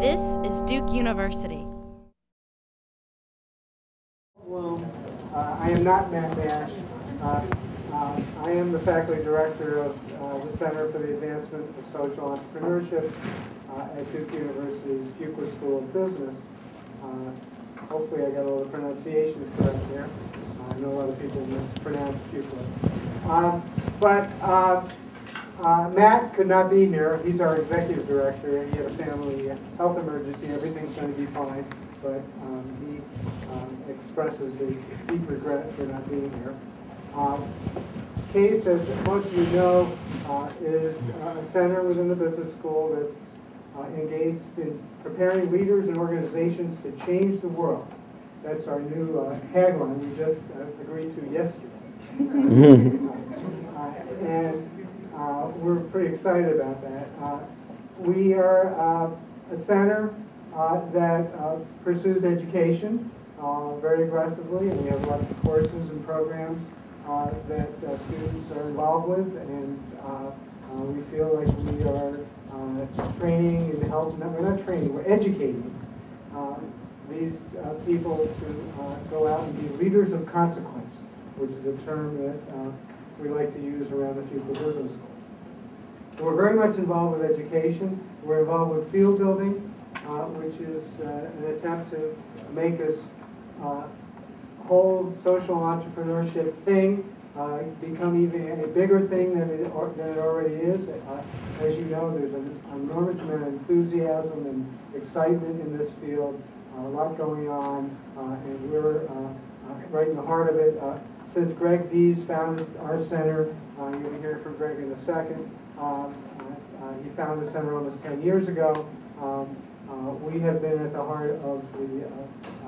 This is Duke University. Hello, uh, I am not Matt Nash. Uh, uh, I am the faculty director of uh, the Center for the Advancement of Social Entrepreneurship uh, at Duke University's Fuqua School of Business. Uh, Hopefully I got all the pronunciations correct there. I know a lot of people mispronounce Fuqua. But uh, uh, Matt could not be here. He's our executive director. He had a family health emergency. Everything's going to be fine. But um, he um, expresses his deep regret for not being here. Um, CASE, as most of you know, uh, is a center within the business school that's uh, engaged in preparing leaders and organizations to change the world. That's our new uh, tagline we just uh, agreed to yesterday. Uh, And uh, we're pretty excited about that. Uh, We are uh, a center uh, that uh, pursues education uh, very aggressively, and we have lots of courses and programs that students are involved with, and we feel like we are training and helping, no, we're not training, we're educating these people to go out and be leaders of consequence, which is a term that we like to use around the Fuqua Business School. We're very much involved with education. We're involved with field building, uh, which is uh, an attempt to make this uh, whole social entrepreneurship thing uh, become even a bigger thing than it, or- than it already is. Uh, As you know, there's an enormous amount of enthusiasm and excitement in this field, a lot going on, uh, and we're uh, uh, right in the heart of it. Uh, Since Greg Dees founded our center, uh, you'll be hearing from Greg in a second, uh, uh, he founded the center almost 10 years ago. Um, uh, We have been at the heart of the uh,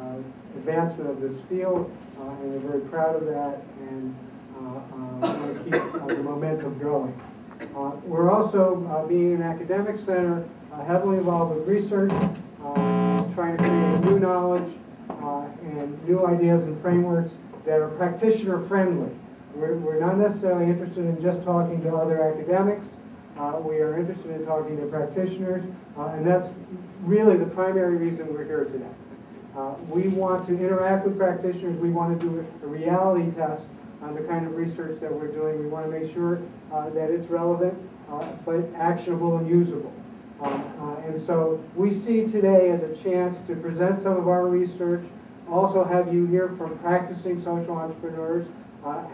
uh, advancement of this field, uh, and we're very proud of that, and want to keep uh, the momentum going. Uh, We're also, uh, being an academic center, uh, heavily involved with research, uh, trying to create new knowledge uh, and new ideas and frameworks that are practitioner-friendly. We're, we're not necessarily interested in just talking to other academics. Uh, We are interested in talking to practitioners, uh, and that's really the primary reason we're here today. Uh, We want to interact with practitioners, we want to do a reality test on the kind of research that we're doing. We want to make sure uh, that it's relevant, uh, but actionable and usable. Uh, And so we see today as a chance to present some of our research, also have you hear from practicing social entrepreneurs,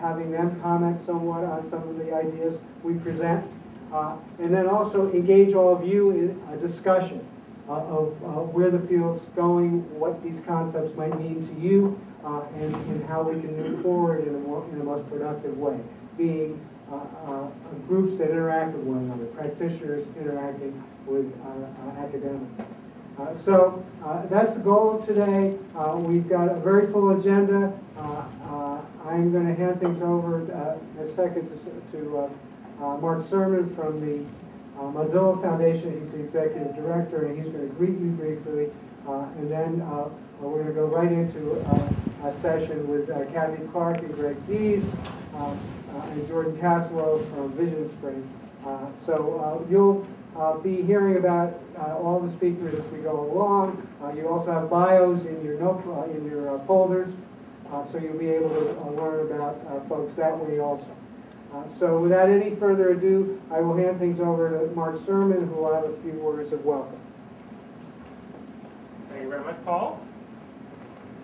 having them comment somewhat on some of the ideas we present, uh, and then also engage all of you in a discussion uh, of uh, where the field's going, what these concepts might mean to you, uh, and, and how we can move forward in a more, in a most productive way, being uh, uh, groups that interact with one another, practitioners interacting with academics. So that's the goal of today. We've got a very full agenda. I'm going to hand things over in a second to- to uh, Mark Surman from the uh, Mozilla Foundation. He's the executive director, and he's going to greet you briefly. Uh, And then uh, we're going to go right into uh, a session with Kathy Clark and Greg Dees and Jordan Kassalow from Vision Spring. So you'll uh, be hearing about uh, all the speakers as we go along. Uh, You also have bios in your note, in your folders, so you'll be able to learn about folks that way also. Uh, So without any further ado, I will hand things over to Mark Surman, who will have a few words of welcome. Thank you very much, Paul.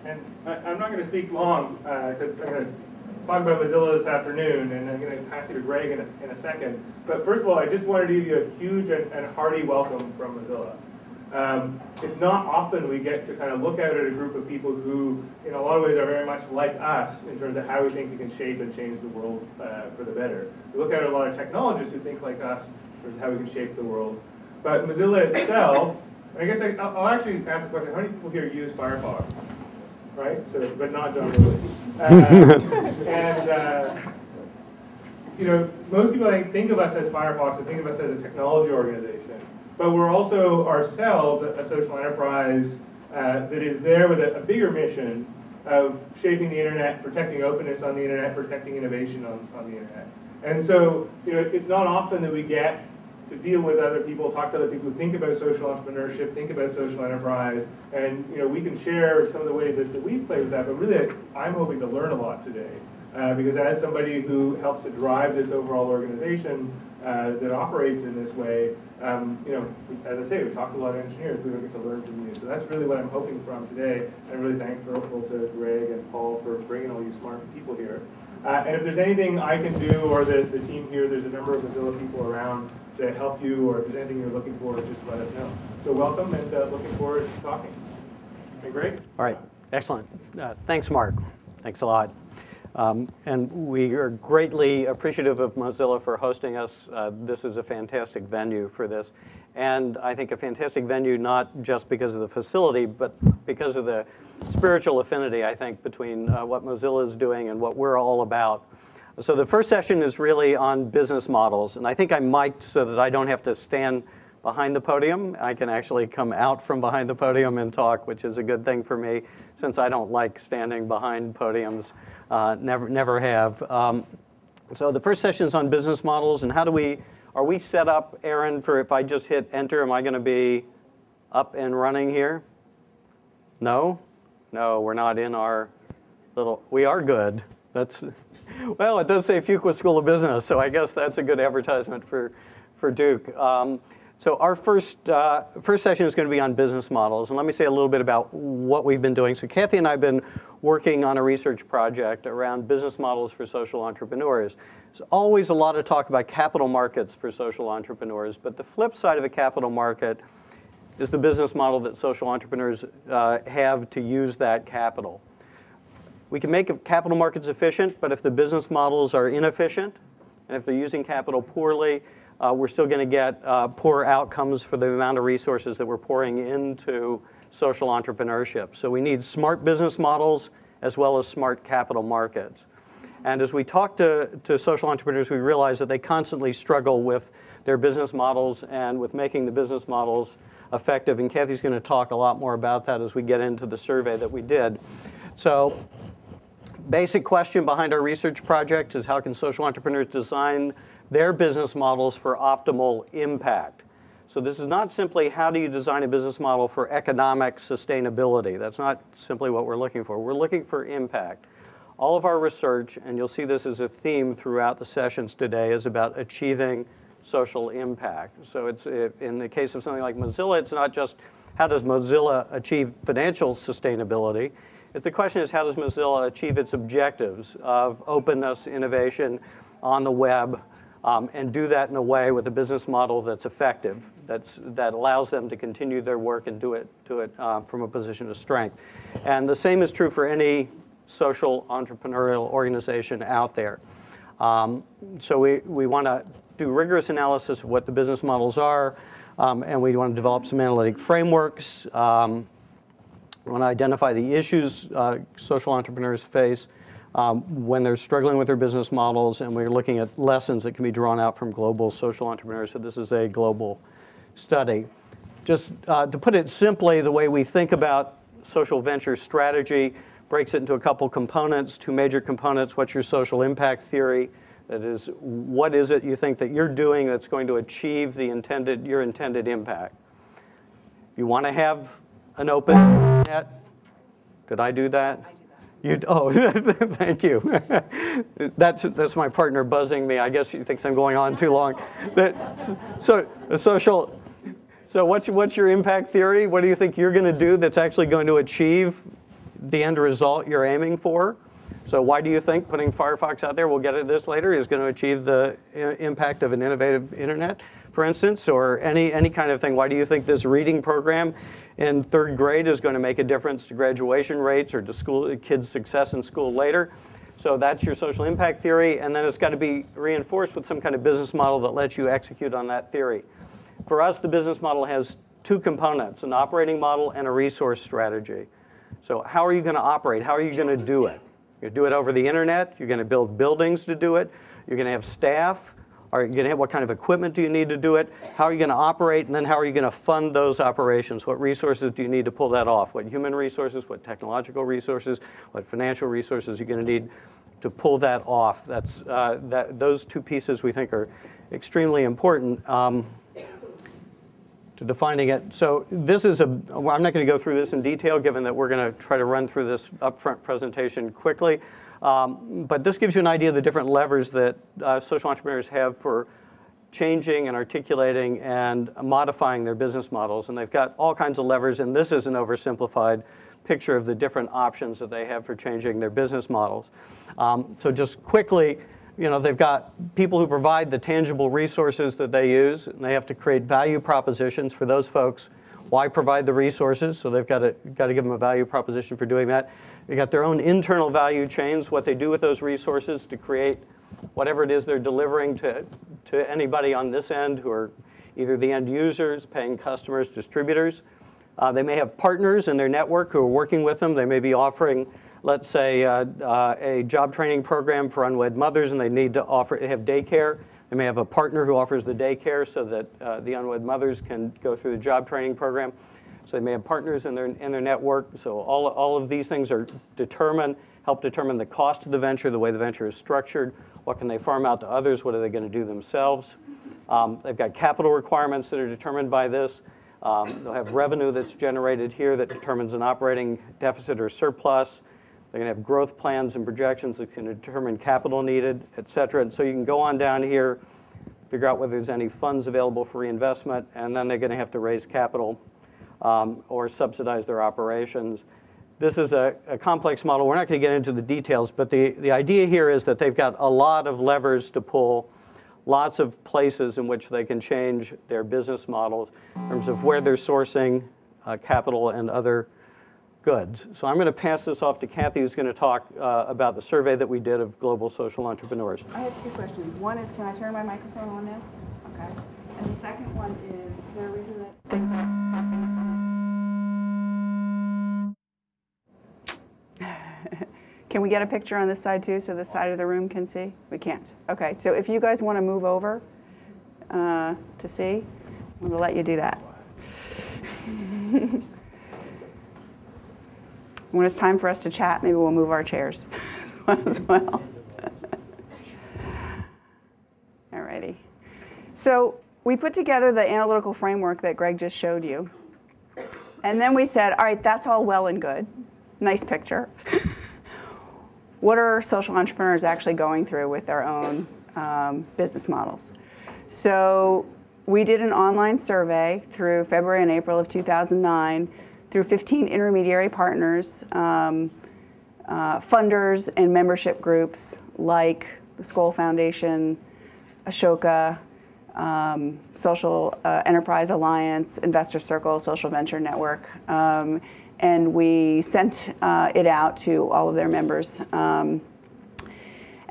And I, I'm not gonna speak long, because I'm gonna talk about Mozilla this afternoon, and I'm gonna pass you to Greg in a, in a second. But first of all, I just wanted to give you a huge and, and hearty welcome from Mozilla. Um, it's not often we get to kind of look out at a group of people who, in a lot of ways, are very much like us in terms of how we think we can shape and change the world uh, for the better. We look at a lot of technologists who think like us in terms of how we can shape the world. But Mozilla itself, I guess I, I'll I'll actually ask the question, how many people here use Firefox? Right, so, but not John Lilly. Uh, And, uh, you know, most people I think think of us as Firefox and think of us as a technology organization. But we're also ourselves a social enterprise uh, that is there with a, a bigger mission of shaping the internet, protecting openness on the internet, protecting innovation on, on the internet. And so, you know, it's not often that we get to deal with other people, talk to other people who think about social entrepreneurship, think about social enterprise, and you know we can share some of the ways that, that we play with that. But really, I'm hoping to learn a lot today uh, because as somebody who helps to drive this overall organization uh, that operates in this way, um, you know, as I say, we talked to a lot of engineers. We don't get to learn from you, so that's really what I'm hoping from today. I'm really thankful to Greg and Paul for bringing all you smart people here. Uh, and if there's anything I can do, or the, the team here, there's a number of Mozilla people around to help you, or if there's anything you're looking for, just let us know. So welcome, and uh, looking forward to talking. Great. All right, excellent. Uh, Thanks, Mark. Thanks a lot. Um, And we are greatly appreciative of Mozilla for hosting us. Uh, This is a fantastic venue for this. And I think a fantastic venue, not just because of the facility, but because of the spiritual affinity, I think, between uh, what Mozilla is doing and what we're all about. So the first session is really on business models. And I think I'm mic'd so that I don't have to stand behind the podium. I can actually come out from behind the podium and talk, which is a good thing for me since I don't like standing behind podiums. Uh, never, never have. Um, so the first session is on business models and how do we, are we set up, Aaron, for if I just hit enter, am I going to be up and running here? No? No, we're not in our little, we are good. That's, well, it does say Fuqua School of Business, so I guess that's a good advertisement for, for Duke. Um, so our first, uh, first session is going to be on business models. And let me say a little bit about what we've been doing. So Kathy and I have been working on a research project around business models for social entrepreneurs. There's always a lot of talk about capital markets for social entrepreneurs, but the flip side of a capital market is the business model that social entrepreneurs uh, have to use that capital. We can make capital markets efficient, but if the business models are inefficient, and if they're using capital poorly, we're still going to get uh, poor outcomes for the amount of resources that we're pouring into social entrepreneurship. So we need smart business models as well as smart capital markets. And as we talk to, to social entrepreneurs, we realize that they constantly struggle with their business models and with making the business models effective. And Kathy's going to talk a lot more about that as we get into the survey that we did. So basic question behind our research project is how can social entrepreneurs design their business models for optimal impact? So this is not simply how do you design a business model for economic sustainability. That's not simply what we're looking for. We're looking for impact. All of our research, and you'll see this as a theme throughout the sessions today, is about achieving social impact. So it's in the case of something like Mozilla, it's not just how does Mozilla achieve financial sustainability. The question is how does Mozilla achieve its objectives of openness, innovation on the web, and do that in a way with a business model that's effective, that's, that allows them to continue their work and do it, do it uh, from a position of strength. And the same is true for any social entrepreneurial organization out there. Um, so we, we want to do rigorous analysis of what the business models are, um, and we want to develop some analytic frameworks. Um, we want to identify the issues uh, social entrepreneurs face um, when they're struggling with their business models, and we're looking at lessons that can be drawn out from global social entrepreneurs. So this is a global study. Just uh, to put it simply, the way we think about social venture strategy breaks it into a couple components, two major components. What's your social impact theory? That is, what is it you think that you're doing that's going to achieve the intended, your intended impact? You want to have an open net? Did I do that? You, oh, thank you. that's, that's my partner buzzing me. I guess she thinks I'm going on too long. so, social, so what's, what's your impact theory? What do you think you're going to do that's actually going to achieve the end result you're aiming for? So why do you think putting Firefox out there, we'll get at this later, is going to achieve the impact of an innovative internet? For instance, or any, any kind of thing. Why do you think this reading program in third grade is going to make a difference to graduation rates or to school kids' success in school later? So that's your social impact theory, and then it's got to be reinforced with some kind of business model that lets you execute on that theory. For us, the business model has two components, an operating model and a resource strategy. So how are you going to operate? How are you going to do it? To do it over the internet. You're going to build buildings to do it. You're going to have staff. Are you going to have, what kind of equipment do you need to do it? How are you going to operate? And then how are you going to fund those operations? What resources do you need to pull that off? What human resources, what technological resources, what financial resources are you're going to need to pull that off? That's, uh, that, those two pieces we think are extremely important. Um, to defining it. So this is a, well, I'm not going to go through this in detail, given that we're going to try to run through this upfront presentation quickly. Um, but this gives you an idea of the different levers that uh, social entrepreneurs have for changing and articulating and modifying their business models. And they've got all kinds of levers, and this is an oversimplified picture of the different options that they have for changing their business models. Um, so just quickly, you know, they've got people who provide the tangible resources that they use, and they have to create value propositions for those folks. Why provide the resources? So they've got to, got to give them a value proposition for doing that. They've got their own internal value chains, what they do with those resources to create whatever it is they're delivering to, to anybody on this end who are either the end users, paying customers, distributors. Uh, they may have partners in their network who are working with them. They may be offering let's say, uh, uh, a job training program for unwed mothers and they need to offer they have daycare. They may have a partner who offers the daycare so that uh, the unwed mothers can go through the job training program. So they may have partners in their, in their network. So all, all of these things are determined, help determine the cost of the venture, the way the venture is structured, what can they farm out to others, what are they going to do themselves. Um, they've got capital requirements that are determined by this. Um, they'll have revenue that's generated here that determines an operating deficit or surplus. They're going to have growth plans and projections that can determine capital needed, et cetera. And so you can go on down here, figure out whether there's any funds available for reinvestment, and then they're going to have to raise capital um, or subsidize their operations. This is a, a complex model. We're not going to get into the details, but the, the idea here is that they've got a lot of levers to pull, lots of places in which they can change their business models in terms of where they're sourcing uh, capital and other So I'm going to pass this off to Kathy, who's going to talk uh, about the survey that we did of global social entrepreneurs. I have two questions. One is, can I turn my microphone on now? Okay. And the second one is, is there a reason that things are popping up on? Can we get a picture on this side too, so this side of the room can see? We can't. Okay, so if you guys want to move over uh, to see, I'm going to let you do that. when it's time for us to chat, maybe we'll move our chairs as well. Alrighty. So we put together the analytical framework that Greg just showed you. And then we said, all right, that's all well and good. Nice picture. what are social entrepreneurs actually going through with their own um, business models? So we did an online survey through February and April of 2009 through 15 intermediary partners, um, uh, funders, and membership groups like the Skoll Foundation, Ashoka, um, Social uh, Enterprise Alliance, Investor Circle, Social Venture Network. Um, and we sent uh, it out to all of their members. Um,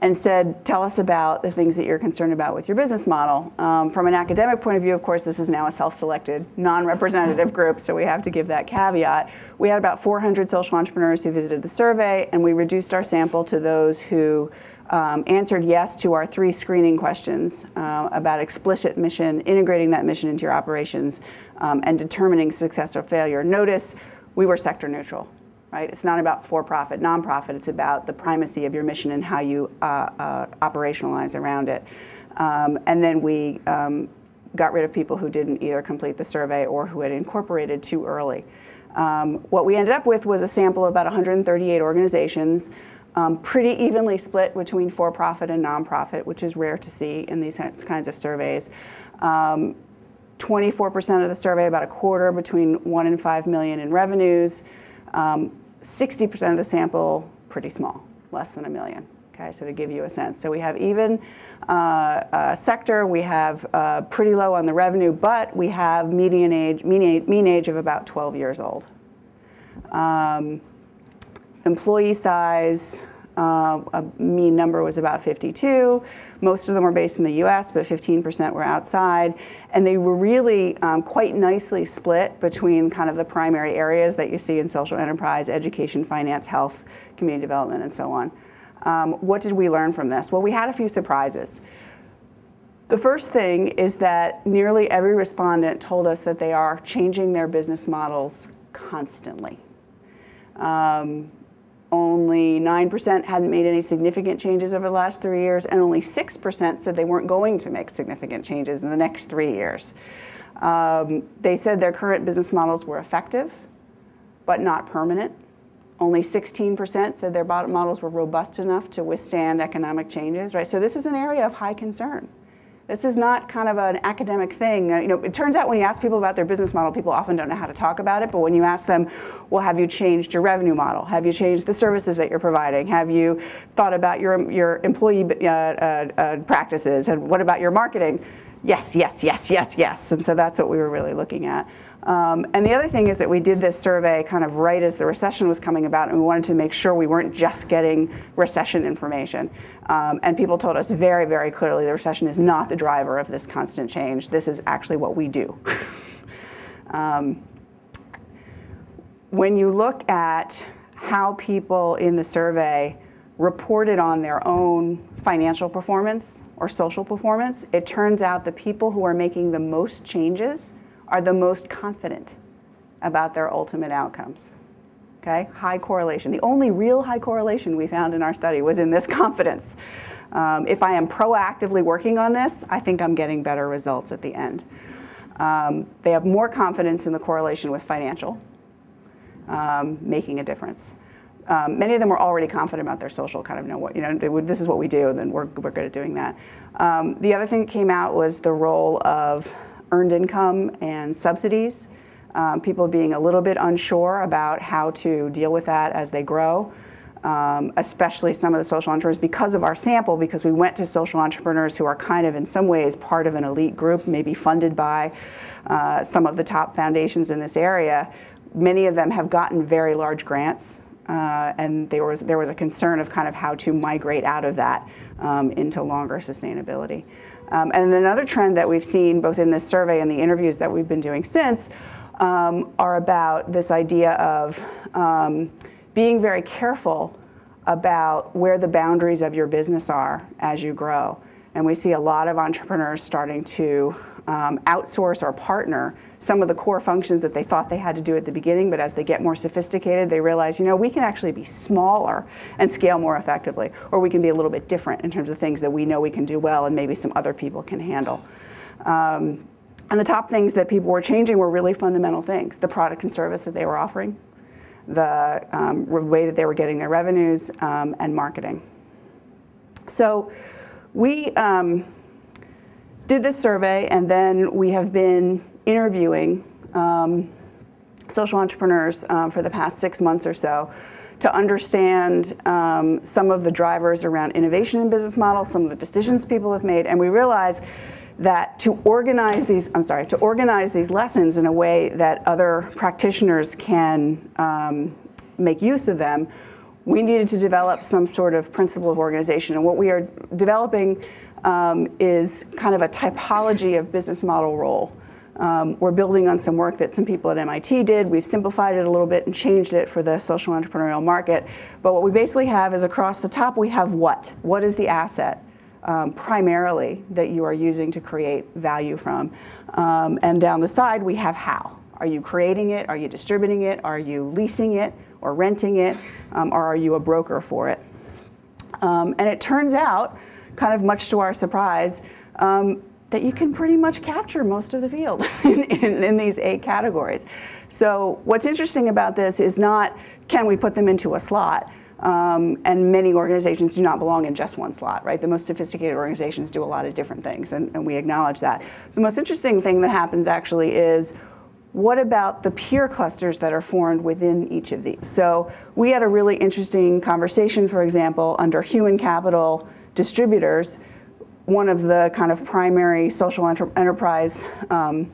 and said, tell us about the things that you're concerned about with your business model. Um, from an academic point of view, of course, this is now a self-selected, non-representative group, so we have to give that caveat. We had about 400 social entrepreneurs who visited the survey, and we reduced our sample to those who um, answered yes to our three screening questions uh, about explicit mission, integrating that mission into your operations, um, and determining success or failure. Notice we were sector neutral right? It's not about for-profit, nonprofit. It's about the primacy of your mission and how you uh, uh, operationalize around it. Um, and then we um, got rid of people who didn't either complete the survey or who had incorporated too early. Um, what we ended up with was a sample of about 138 organizations, um, pretty evenly split between for-profit and nonprofit, which is rare to see in these kinds of surveys. 24% um, of the survey, about a quarter between one and five million in revenues. Um, 60% of the sample, pretty small, less than a million. Okay, so to give you a sense. So we have even uh, uh, sector, we have uh, pretty low on the revenue, but we have median age, mean mean age of about 12 years old. Um, employee size, uh, a mean number was about 52. Most of them were based in the US, but 15% were outside. And they were really um, quite nicely split between kind of the primary areas that you see in social enterprise, education, finance, health, community development, and so on. Um, what did we learn from this? Well, we had a few surprises. The first thing is that nearly every respondent told us that they are changing their business models constantly. Um, only 9% hadn't made any significant changes over the last three years, and only 6% said they weren't going to make significant changes in the next three years. Um, they said their current business models were effective, but not permanent. Only 16% said their models were robust enough to withstand economic changes, right? So this is an area of high concern. This is not kind of an academic thing. Uh, you know, it turns out when you ask people about their business model, people often don't know how to talk about it. But when you ask them, well, have you changed your revenue model? Have you changed the services that you're providing? Have you thought about your your employee uh, uh, uh, practices? And what about your marketing? Yes, yes, yes, yes, yes. And so that's what we were really looking at. Um, and the other thing is that we did this survey kind of right as the recession was coming about, and we wanted to make sure we weren't just getting recession information. Um, and people told us very, very clearly the recession is not the driver of this constant change. This is actually what we do. um, when you look at how people in the survey reported on their own financial performance or social performance, it turns out the people who are making the most changes are the most confident about their ultimate outcomes. Okay, high correlation. The only real high correlation we found in our study was in this confidence. Um, if I am proactively working on this, I think I'm getting better results at the end. Um, they have more confidence in the correlation with financial, um, making a difference. Um, many of them were already confident about their social, kind of know what, you know, would, this is what we do, and then we're, we're good at doing that. Um, the other thing that came out was the role of earned income and subsidies, um, people being a little bit unsure about how to deal with that as they grow. Um, especially some of the social entrepreneurs, because of our sample, because we went to social entrepreneurs who are kind of in some ways part of an elite group, maybe funded by uh, some of the top foundations in this area. Many of them have gotten very large grants, uh, and there was there was a concern of kind of how to migrate out of that um, into longer sustainability. Um, and another trend that we've seen both in this survey and the interviews that we've been doing since um, are about this idea of um, being very careful about where the boundaries of your business are as you grow. And we see a lot of entrepreneurs starting to um, outsource or partner some of the core functions that they thought they had to do at the beginning, but as they get more sophisticated, they realize, you know, we can actually be smaller and scale more effectively, or we can be a little bit different in terms of things that we know we can do well and maybe some other people can handle. Um, and the top things that people were changing were really fundamental things the product and service that they were offering, the um, way that they were getting their revenues, um, and marketing. So we um, did this survey, and then we have been interviewing um, social entrepreneurs um, for the past six months or so to understand um, some of the drivers around innovation in business models, some of the decisions people have made, and we realize that to organize these, I'm sorry, to organize these lessons in a way that other practitioners can um, make use of them, we needed to develop some sort of principle of organization. And what we are developing um, is kind of a typology of business model role. Um, we're building on some work that some people at MIT did. We've simplified it a little bit and changed it for the social entrepreneurial market. But what we basically have is across the top, we have what? What is the asset? Um, primarily that you are using to create value from. Um, and down the side, we have how. Are you creating it? Are you distributing it? Are you leasing it or renting it? Um, or are you a broker for it? Um, and it turns out, kind of much to our surprise, um, that you can pretty much capture most of the field in, in, in, these eight categories. So what's interesting about this is not can we put them into a slot, um, and many organizations do not belong in just one slot, right? The most sophisticated organizations do a lot of different things, and, and we acknowledge that. The most interesting thing that happens actually is what about the peer clusters that are formed within each of these? So we had a really interesting conversation, for example, under human capital distributors one of the kind of primary social enter enterprise um,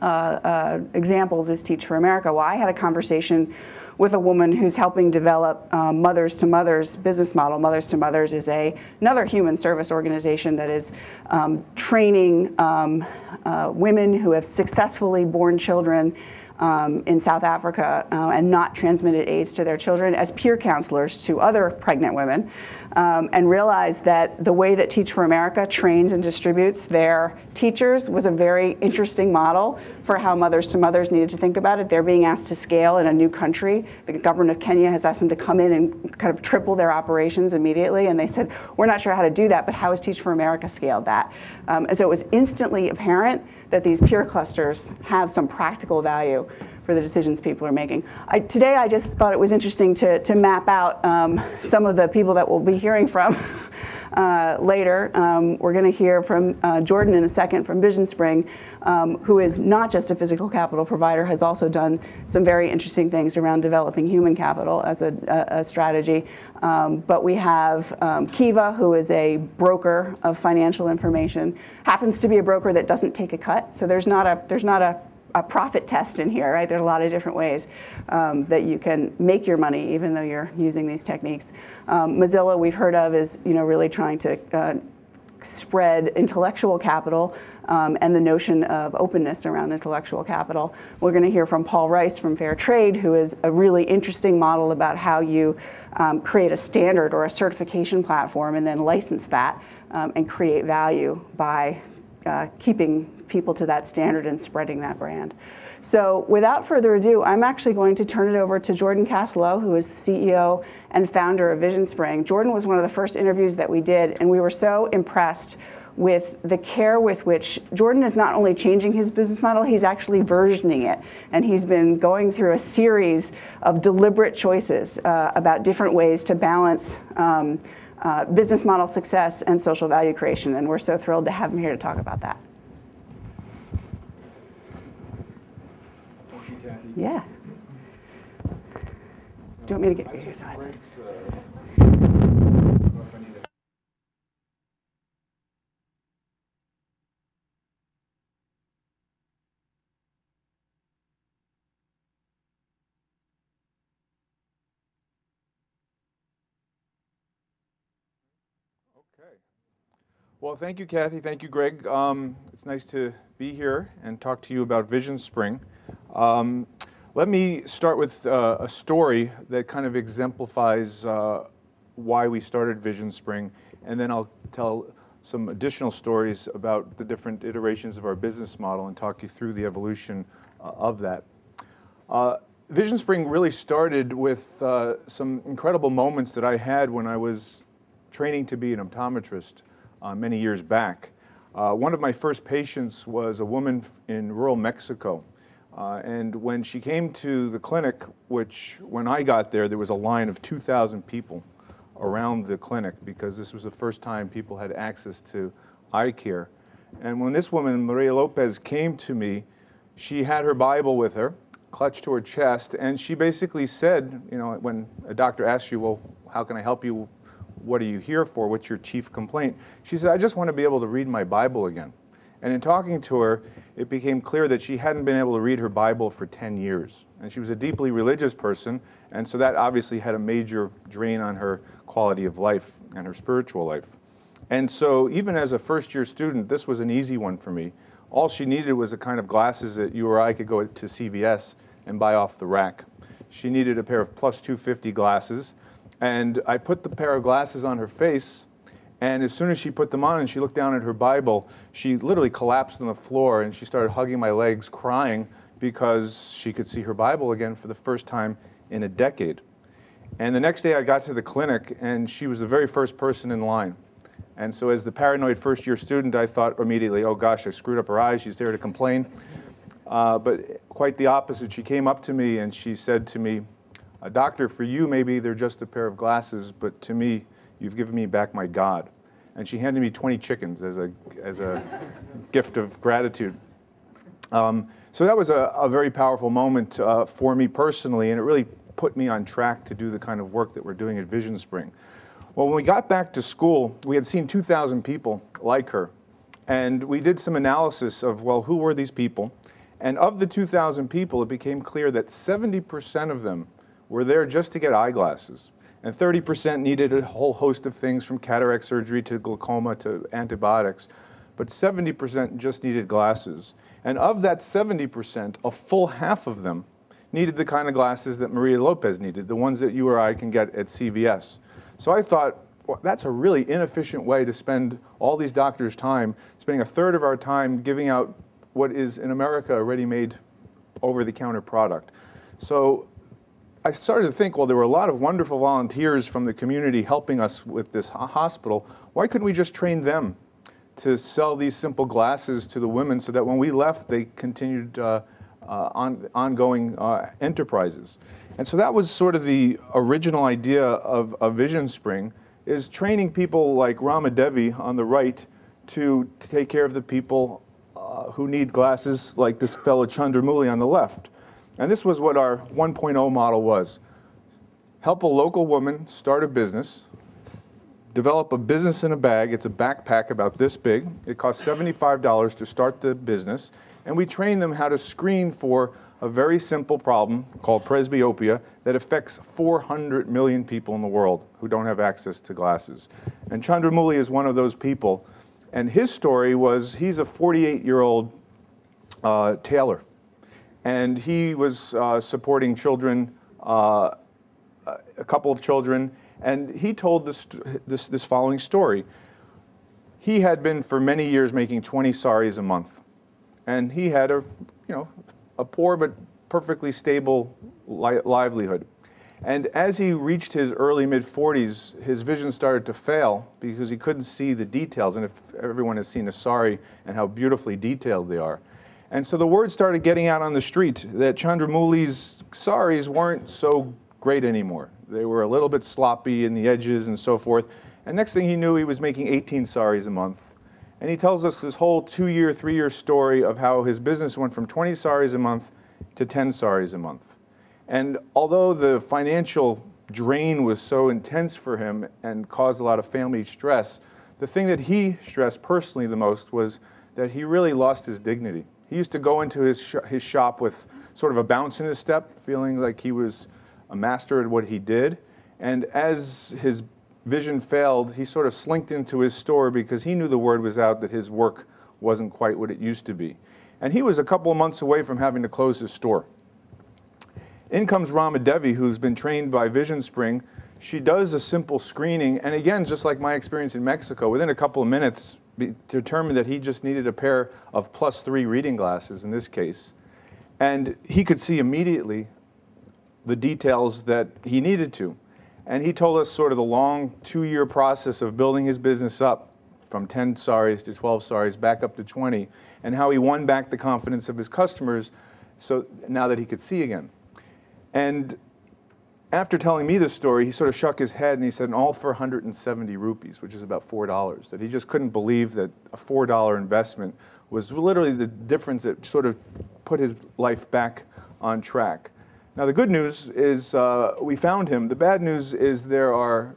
uh, uh, examples is Teach for America. Well, I had a conversation with a woman who's helping develop um, Mothers to Mothers business model. Mothers to Mothers is a another human service organization that is um, training um, uh, women who have successfully born children um, in South Africa uh, and not transmitted AIDS to their children as peer counselors to other pregnant women, um, and realized that the way that Teach for America trains and distributes their teachers was a very interesting model for how mothers to mothers needed to think about it. They're being asked to scale in a new country. The government of Kenya has asked them to come in and kind of triple their operations immediately, and they said, We're not sure how to do that, but how has Teach for America scaled that? Um, and so it was instantly apparent that these peer clusters have some practical value for the decisions people are making. I, today, I just thought it was interesting to, to map out um, some of the people that we'll be hearing from uh, later. Um, we're going to hear from uh, Jordan in a second from Vision Spring, um, who is not just a physical capital provider, has also done some very interesting things around developing human capital as a, a, a strategy. Um, but we have um, Kiva, who is a broker of financial information, happens to be a broker that doesn't take a cut. So there's not a there's not a a profit test in here, right? There's a lot of different ways um, that you can make your money, even though you're using these techniques. Um, Mozilla, we've heard of, is you know really trying to uh, spread intellectual capital um, and the notion of openness around intellectual capital. We're going to hear from Paul Rice from Fair Trade, who is a really interesting model about how you um, create a standard or a certification platform and then license that um, and create value by uh, keeping people to that standard and spreading that brand. So without further ado, I'm actually going to turn it over to Jordan Kassalow, who is the CEO and founder of Vision Spring. Jordan was one of the first interviews that we did, and we were so impressed with the care with which Jordan is not only changing his business model, he's actually versioning it. And he's been going through a series of deliberate choices uh, about different ways to balance um, uh, business model success and social value creation. And we're so thrilled to have him here to talk about that. Thank you, Kathy. Yeah. Do you want me to get your Okay. Well, thank you, Kathy. Thank you, Greg. Um, it's nice to be here and talk to you about Vision Spring. Um, let me start with uh, a story that kind of exemplifies uh, why we started Vision Spring, and then I'll tell some additional stories about the different iterations of our business model and talk you through the evolution uh, of that. Uh, Vision Spring really started with uh, some incredible moments that I had when I was training to be an optometrist uh, many years back. One of my first patients was a woman in rural Mexico. Uh, and when she came to the clinic, which when I got there, there was a line of 2,000 people around the clinic because this was the first time people had access to eye care. And when this woman, Maria Lopez, came to me, she had her Bible with her, clutched to her chest, and she basically said, you know, when a doctor asks you, well, how can I help you? What are you here for? What's your chief complaint? She said, I just want to be able to read my Bible again. And in talking to her, it became clear that she hadn't been able to read her Bible for 10 years. And she was a deeply religious person, and so that obviously had a major drain on her quality of life and her spiritual life. And so, even as a first year student, this was an easy one for me. All she needed was a kind of glasses that you or I could go to CVS and buy off the rack. She needed a pair of plus 250 glasses, and I put the pair of glasses on her face. And as soon as she put them on and she looked down at her Bible, she literally collapsed on the floor and she started hugging my legs, crying because she could see her Bible again for the first time in a decade. And the next day I got to the clinic and she was the very first person in line. And so, as the paranoid first year student, I thought immediately, oh gosh, I screwed up her eyes. She's there to complain. Uh, but quite the opposite. She came up to me and she said to me, "A Doctor, for you, maybe they're just a pair of glasses, but to me, you've given me back my God. And she handed me 20 chickens as a, as a gift of gratitude. Um, so that was a, a very powerful moment uh, for me personally, and it really put me on track to do the kind of work that we're doing at Vision Spring. Well, when we got back to school, we had seen 2,000 people like her. And we did some analysis of, well, who were these people? And of the 2,000 people, it became clear that 70% of them were there just to get eyeglasses. And 30% needed a whole host of things from cataract surgery to glaucoma to antibiotics. But 70% just needed glasses. And of that 70%, a full half of them needed the kind of glasses that Maria Lopez needed, the ones that you or I can get at CVS. So I thought, well, that's a really inefficient way to spend all these doctors' time, spending a third of our time giving out what is in America a ready made over the counter product. So I started to think, well, there were a lot of wonderful volunteers from the community helping us with this hospital. Why couldn't we just train them to sell these simple glasses to the women so that when we left, they continued uh, uh, on, ongoing uh, enterprises. And so that was sort of the original idea of, of Vision Spring, is training people like Rama Devi on the right to, to take care of the people uh, who need glasses like this fellow Chandramuli on the left. And this was what our 1.0 model was. Help a local woman start a business, develop a business in a bag. It's a backpack about this big. It costs $75 to start the business. And we train them how to screen for a very simple problem called presbyopia that affects 400 million people in the world who don't have access to glasses. And Chandramuli is one of those people. And his story was he's a 48 year old uh, tailor. And he was uh, supporting children, uh, a couple of children, and he told this, this, this following story. He had been for many years making 20 saris a month. And he had a, you know, a poor but perfectly stable li- livelihood. And as he reached his early mid 40s, his vision started to fail because he couldn't see the details. And if everyone has seen a sari and how beautifully detailed they are. And so the word started getting out on the street that Chandramuli's saris weren't so great anymore. They were a little bit sloppy in the edges and so forth. And next thing he knew, he was making 18 saris a month. And he tells us this whole two year, three year story of how his business went from 20 saris a month to 10 saris a month. And although the financial drain was so intense for him and caused a lot of family stress, the thing that he stressed personally the most was that he really lost his dignity. He used to go into his, sh- his shop with sort of a bounce in his step, feeling like he was a master at what he did. And as his vision failed, he sort of slinked into his store because he knew the word was out that his work wasn't quite what it used to be. And he was a couple of months away from having to close his store. In comes Rama Devi, who's been trained by Vision Spring. She does a simple screening, and again, just like my experience in Mexico, within a couple of minutes, determined that he just needed a pair of plus three reading glasses in this case. And he could see immediately the details that he needed to. And he told us sort of the long two year process of building his business up from 10 saris to 12 saris back up to 20, and how he won back the confidence of his customers so now that he could see again. And after telling me this story, he sort of shook his head and he said, all for 170 rupees, which is about $4. That he just couldn't believe that a $4 investment was literally the difference that sort of put his life back on track. Now, the good news is uh, we found him. The bad news is there are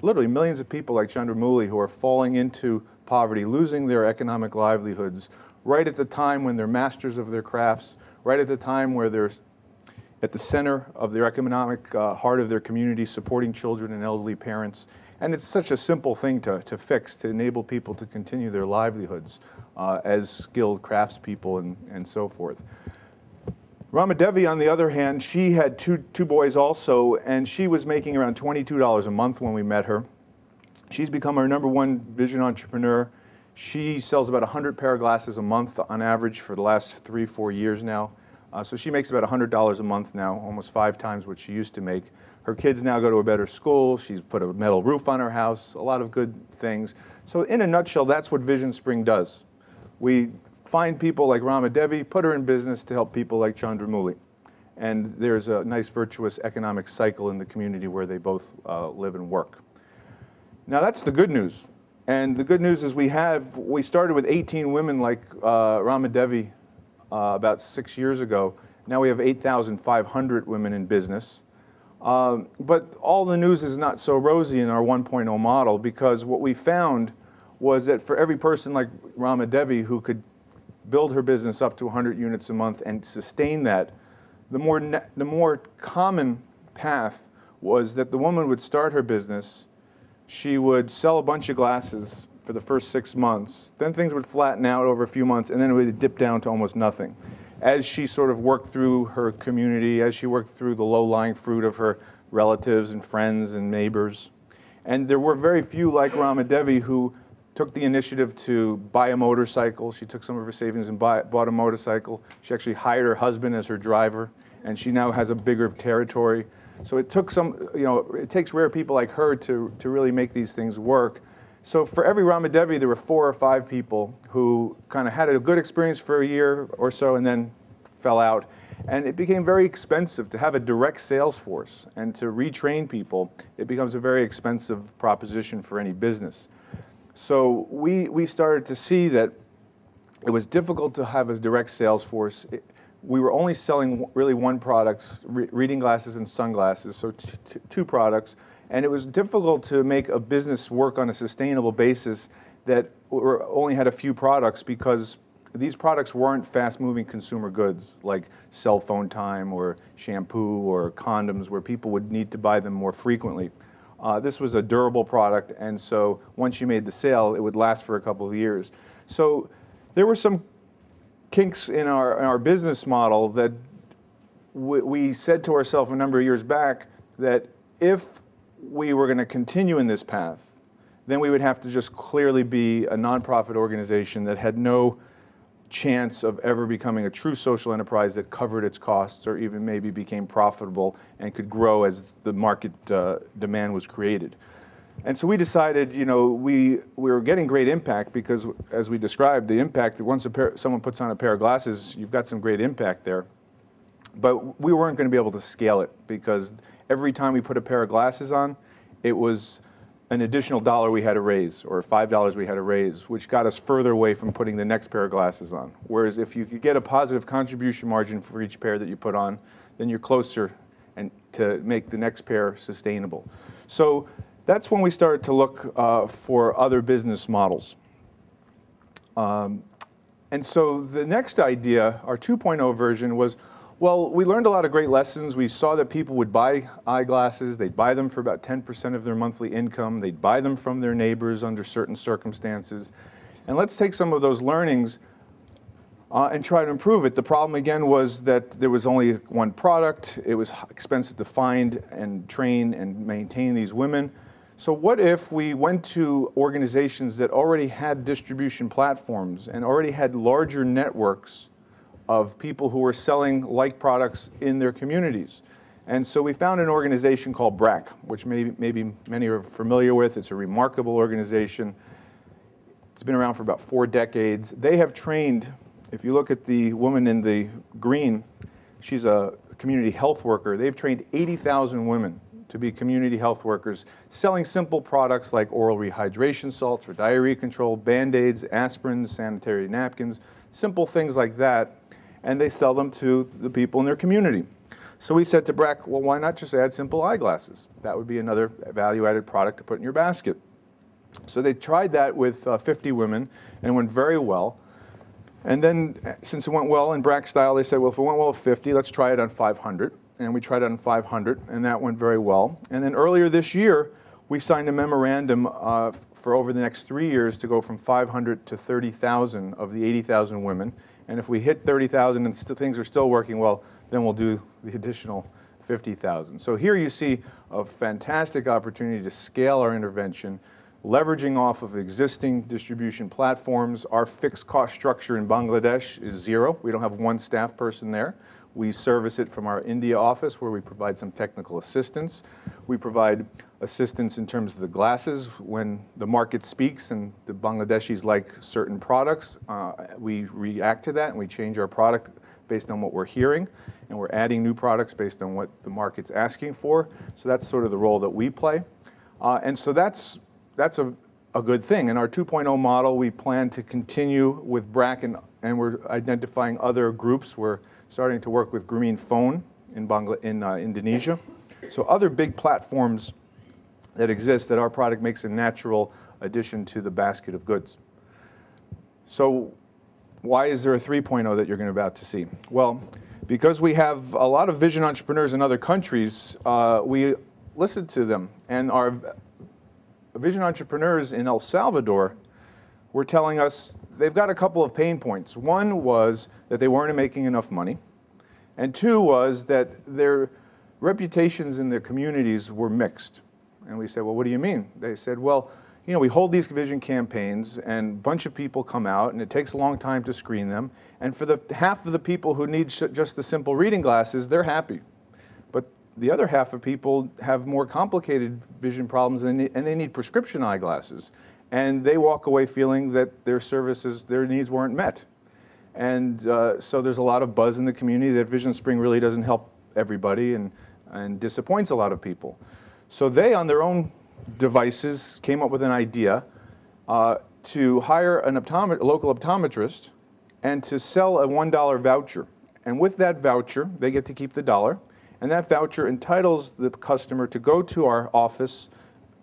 literally millions of people like Chandramuli who are falling into poverty, losing their economic livelihoods right at the time when they're masters of their crafts, right at the time where they're at the center of their economic uh, heart of their community, supporting children and elderly parents. And it's such a simple thing to, to fix to enable people to continue their livelihoods uh, as skilled craftspeople and, and so forth. Ramadevi, on the other hand, she had two, two boys also, and she was making around $22 a month when we met her. She's become our number one vision entrepreneur. She sells about 100 pair of glasses a month on average for the last three, four years now. Uh, so she makes about $100 a month now, almost five times what she used to make. Her kids now go to a better school. She's put a metal roof on her house, a lot of good things. So, in a nutshell, that's what Vision Spring does. We find people like Rama Devi, put her in business to help people like Chandramuli. And there's a nice virtuous economic cycle in the community where they both uh, live and work. Now that's the good news. And the good news is we have, we started with 18 women like uh, Rama Devi uh, about six years ago. Now we have 8,500 women in business. Um, but all the news is not so rosy in our 1.0 model because what we found was that for every person like Rama Devi who could build her business up to 100 units a month and sustain that, the more, ne- the more common path was that the woman would start her business, she would sell a bunch of glasses for the first six months, then things would flatten out over a few months, and then it would dip down to almost nothing. As she sort of worked through her community, as she worked through the low lying fruit of her relatives and friends and neighbors. And there were very few like Ramadevi who took the initiative to buy a motorcycle. She took some of her savings and buy, bought a motorcycle. She actually hired her husband as her driver, and she now has a bigger territory. So it took some, you know, it takes rare people like her to, to really make these things work. So for every Ramadevi, there were four or five people who kind of had a good experience for a year or so and then fell out. And it became very expensive to have a direct sales force and to retrain people. It becomes a very expensive proposition for any business. So we, we started to see that it was difficult to have a direct sales force. It- we were only selling really one product, re- reading glasses and sunglasses, so t- t- two products. And it was difficult to make a business work on a sustainable basis that only had a few products because these products weren't fast-moving consumer goods like cell phone time or shampoo or condoms where people would need to buy them more frequently. Uh, this was a durable product, and so once you made the sale, it would last for a couple of years. So there were some kinks in our, in our business model that we, we said to ourselves a number of years back that if we were going to continue in this path, then we would have to just clearly be a nonprofit organization that had no chance of ever becoming a true social enterprise that covered its costs or even maybe became profitable and could grow as the market uh, demand was created. And so we decided, you know, we, we were getting great impact because, as we described, the impact, that once pair, someone puts on a pair of glasses, you've got some great impact there. But we weren't going to be able to scale it because every time we put a pair of glasses on, it was an additional dollar we had to raise or five dollars we had to raise, which got us further away from putting the next pair of glasses on. Whereas if you could get a positive contribution margin for each pair that you put on, then you're closer and to make the next pair sustainable. So that's when we started to look uh, for other business models. Um, and so the next idea, our 2.0 version, was well, we learned a lot of great lessons. We saw that people would buy eyeglasses, they'd buy them for about 10% of their monthly income, they'd buy them from their neighbors under certain circumstances. And let's take some of those learnings uh, and try to improve it. The problem again was that there was only one product, it was expensive to find and train and maintain these women. So, what if we went to organizations that already had distribution platforms and already had larger networks of people who were selling like products in their communities? And so we found an organization called BRAC, which maybe, maybe many are familiar with. It's a remarkable organization. It's been around for about four decades. They have trained, if you look at the woman in the green, she's a community health worker. They've trained 80,000 women to be community health workers, selling simple products like oral rehydration salts for diarrhea control, band aids, aspirins, sanitary napkins, simple things like that. And they sell them to the people in their community. So we said to BRAC, well, why not just add simple eyeglasses? That would be another value added product to put in your basket. So they tried that with uh, 50 women and it went very well. And then, uh, since it went well in BRAC style, they said, well, if it went well with 50, let's try it on 500. And we tried it on 500, and that went very well. And then earlier this year, we signed a memorandum uh, for over the next three years to go from 500 to 30,000 of the 80,000 women. And if we hit 30,000 and st- things are still working well, then we'll do the additional 50,000. So here you see a fantastic opportunity to scale our intervention, leveraging off of existing distribution platforms. Our fixed cost structure in Bangladesh is zero. We don't have one staff person there. We service it from our India office where we provide some technical assistance. We provide assistance in terms of the glasses when the market speaks and the Bangladeshis like certain products. Uh, we react to that and we change our product based on what we're hearing, and we're adding new products based on what the market's asking for. So that's sort of the role that we play. Uh, and so that's, that's a, a good thing. In our 2.0 model, we plan to continue with BRAC, and, and we're identifying other groups. We're starting to work with Green Phone in, Bangla- in uh, Indonesia. So other big platforms that exist that our product makes a natural addition to the basket of goods. So why is there a 3.0 that you're going to about to see? Well, because we have a lot of vision entrepreneurs in other countries, uh, we listened to them, and our vision entrepreneurs in El Salvador were telling us they've got a couple of pain points. One was that they weren't making enough money, and two was that their reputations in their communities were mixed. And we said, Well, what do you mean? They said, Well, you know, we hold these vision campaigns, and a bunch of people come out, and it takes a long time to screen them. And for the half of the people who need sh- just the simple reading glasses, they're happy. But the other half of people have more complicated vision problems, and they, and they need prescription eyeglasses. And they walk away feeling that their services, their needs weren't met. And uh, so there's a lot of buzz in the community that Vision Spring really doesn't help everybody and, and disappoints a lot of people. So they, on their own devices, came up with an idea uh, to hire an optomet- local optometrist and to sell a $1 voucher. And with that voucher, they get to keep the dollar. And that voucher entitles the customer to go to our office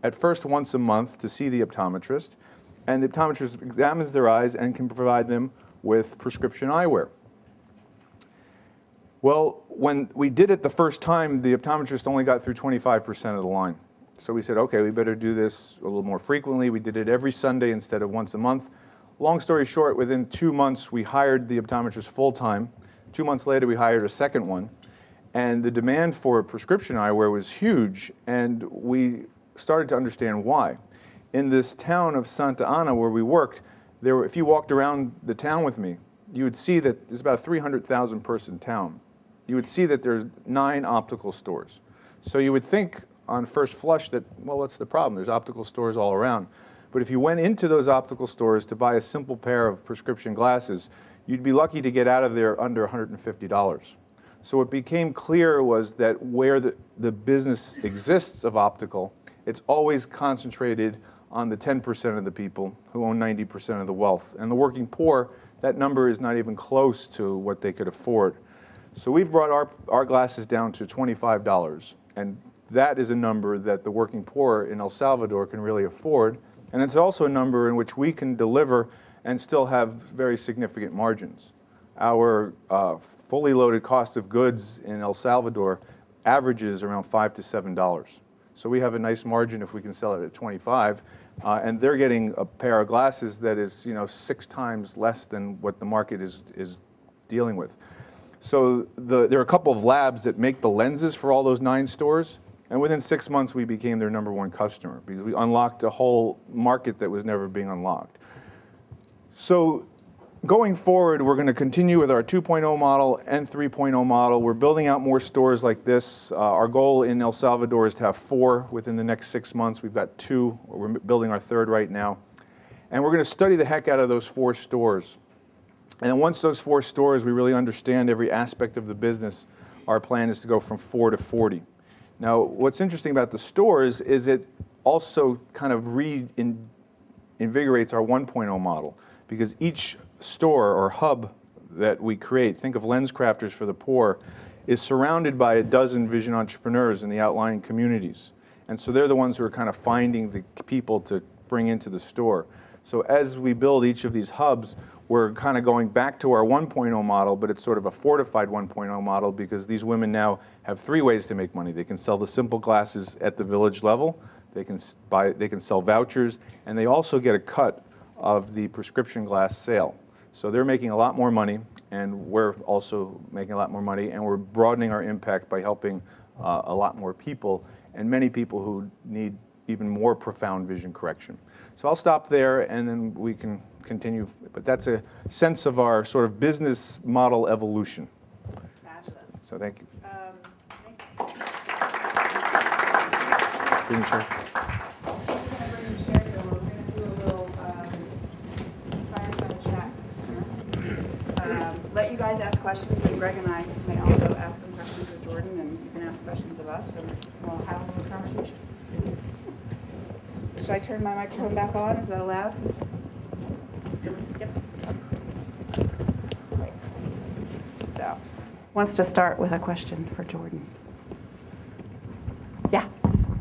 at first once a month to see the optometrist. And the optometrist examines their eyes and can provide them with prescription eyewear. Well, when we did it the first time, the optometrist only got through 25% of the line. So we said, okay, we better do this a little more frequently. We did it every Sunday instead of once a month. Long story short, within two months, we hired the optometrist full time. Two months later, we hired a second one. And the demand for prescription eyewear was huge, and we started to understand why. In this town of Santa Ana where we worked, there were, if you walked around the town with me, you would see that there's about a 300,000 person town. You would see that there's nine optical stores. So you would think on first flush that, well, what's the problem? There's optical stores all around. But if you went into those optical stores to buy a simple pair of prescription glasses, you'd be lucky to get out of there under $150. So what became clear was that where the, the business exists of optical, it's always concentrated on the 10% of the people who own 90% of the wealth. And the working poor, that number is not even close to what they could afford. So we've brought our, our glasses down to $25. And that is a number that the working poor in El Salvador can really afford. And it's also a number in which we can deliver and still have very significant margins. Our uh, fully loaded cost of goods in El Salvador averages around five to seven dollars. So we have a nice margin if we can sell it at 25, uh, and they're getting a pair of glasses that is, you know, six times less than what the market is is dealing with. So the, there are a couple of labs that make the lenses for all those nine stores, and within six months we became their number one customer because we unlocked a whole market that was never being unlocked. So going forward, we're going to continue with our 2.0 model and 3.0 model. We're building out more stores like this. Uh, our goal in El Salvador is to have four within the next six months. We've got two. We're building our third right now. And we're going to study the heck out of those four stores. And once those four stores, we really understand every aspect of the business, our plan is to go from four to 40. Now, what's interesting about the stores is it also kind of reinvigorates our 1.0 model because each store or hub that we create, think of LensCrafters for the poor, is surrounded by a dozen vision entrepreneurs in the outlying communities. And so they're the ones who are kind of finding the people to bring into the store. So as we build each of these hubs, we're kind of going back to our 1.0 model, but it's sort of a fortified 1.0 model because these women now have three ways to make money. They can sell the simple glasses at the village level, they can buy, they can sell vouchers, and they also get a cut of the prescription glass sale. So they're making a lot more money, and we're also making a lot more money, and we're broadening our impact by helping uh, a lot more people, and many people who need even more profound vision correction. So I'll stop there, and then we can continue. But that's a sense of our sort of business model evolution. Fabulous. So thank you. Um, thank you. Through you, Chair. Um, Let you guys ask questions, and Greg and I may also ask some questions of Jordan, and you can ask questions of us, and we'll have a little conversation. Should I turn my microphone back on? Is that allowed? Yep. Great. So, wants to start with a question for Jordan. Yeah.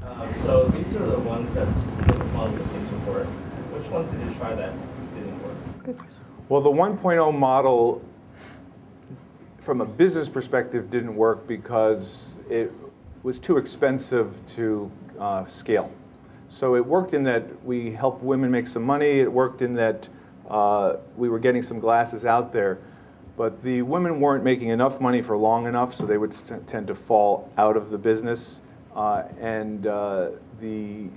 Um, so these are the ones that business model listings report. Which ones did you try that didn't work? Good question. Well, the 1.0 model, from a business perspective, didn't work because it was too expensive to uh, scale. So it worked in that we helped women make some money. It worked in that uh, we were getting some glasses out there. But the women weren't making enough money for long enough, so they would t- tend to fall out of the business. Uh, and uh, the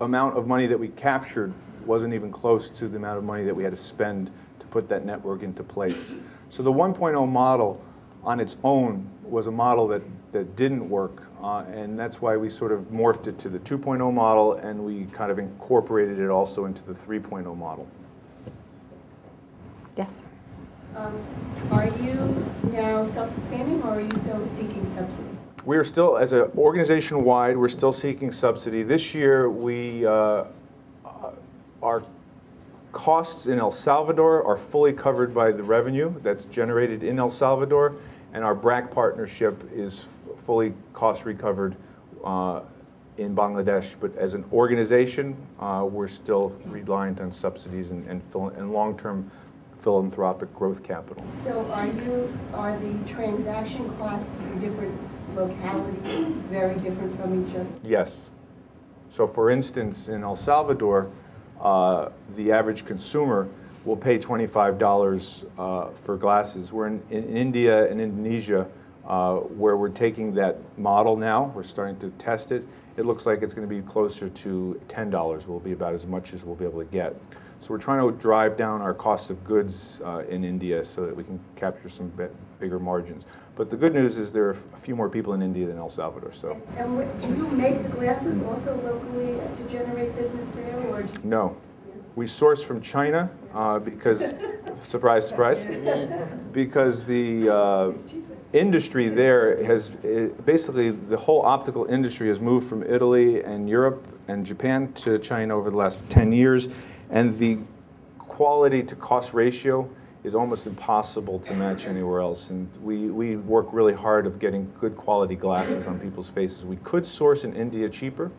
amount of money that we captured wasn't even close to the amount of money that we had to spend to put that network into place. So the 1.0 model on its own was a model that, that didn't work. Uh, and that's why we sort of morphed it to the 2.0 model and we kind of incorporated it also into the 3.0 model. Yes. Um, Are you now self-sustaining or are you still seeking subsidy? We are still, as an organization-wide, we're still seeking subsidy. This year, we, uh, our costs in El Salvador are fully covered by the revenue that's generated in El Salvador, and our BRAC partnership is f- fully cost recovered uh, in Bangladesh. But as an organization, uh, we're still reliant on subsidies and, and, phil- and long-term philanthropic growth capital. So are you, are the transaction costs in different localities very different from each other? Yes. So for instance, in El Salvador, uh, the average consumer will pay $25 uh, for glasses. We're in, in India and Indonesia, uh, where we're taking that model now, we're starting to test it. It looks like it's going to be closer to $10 will be about as much as we'll be able to get. So we're trying to drive down our cost of goods uh, in India so that we can capture some bit bigger margins. But the good news is there are a few more people in India than El Salvador, so. And what- do you make the glasses also locally to generate business there or? do you- No. We source from China uh, because, surprise, surprise, because the uh, industry there has, eh, basically, the whole optical industry has moved from Italy and Europe and Japan to China over the last 10 years, and the quality to cost ratio is almost impossible to match anywhere else. And we, we work really hard of getting good quality glasses on people's faces. We could source in India cheaper,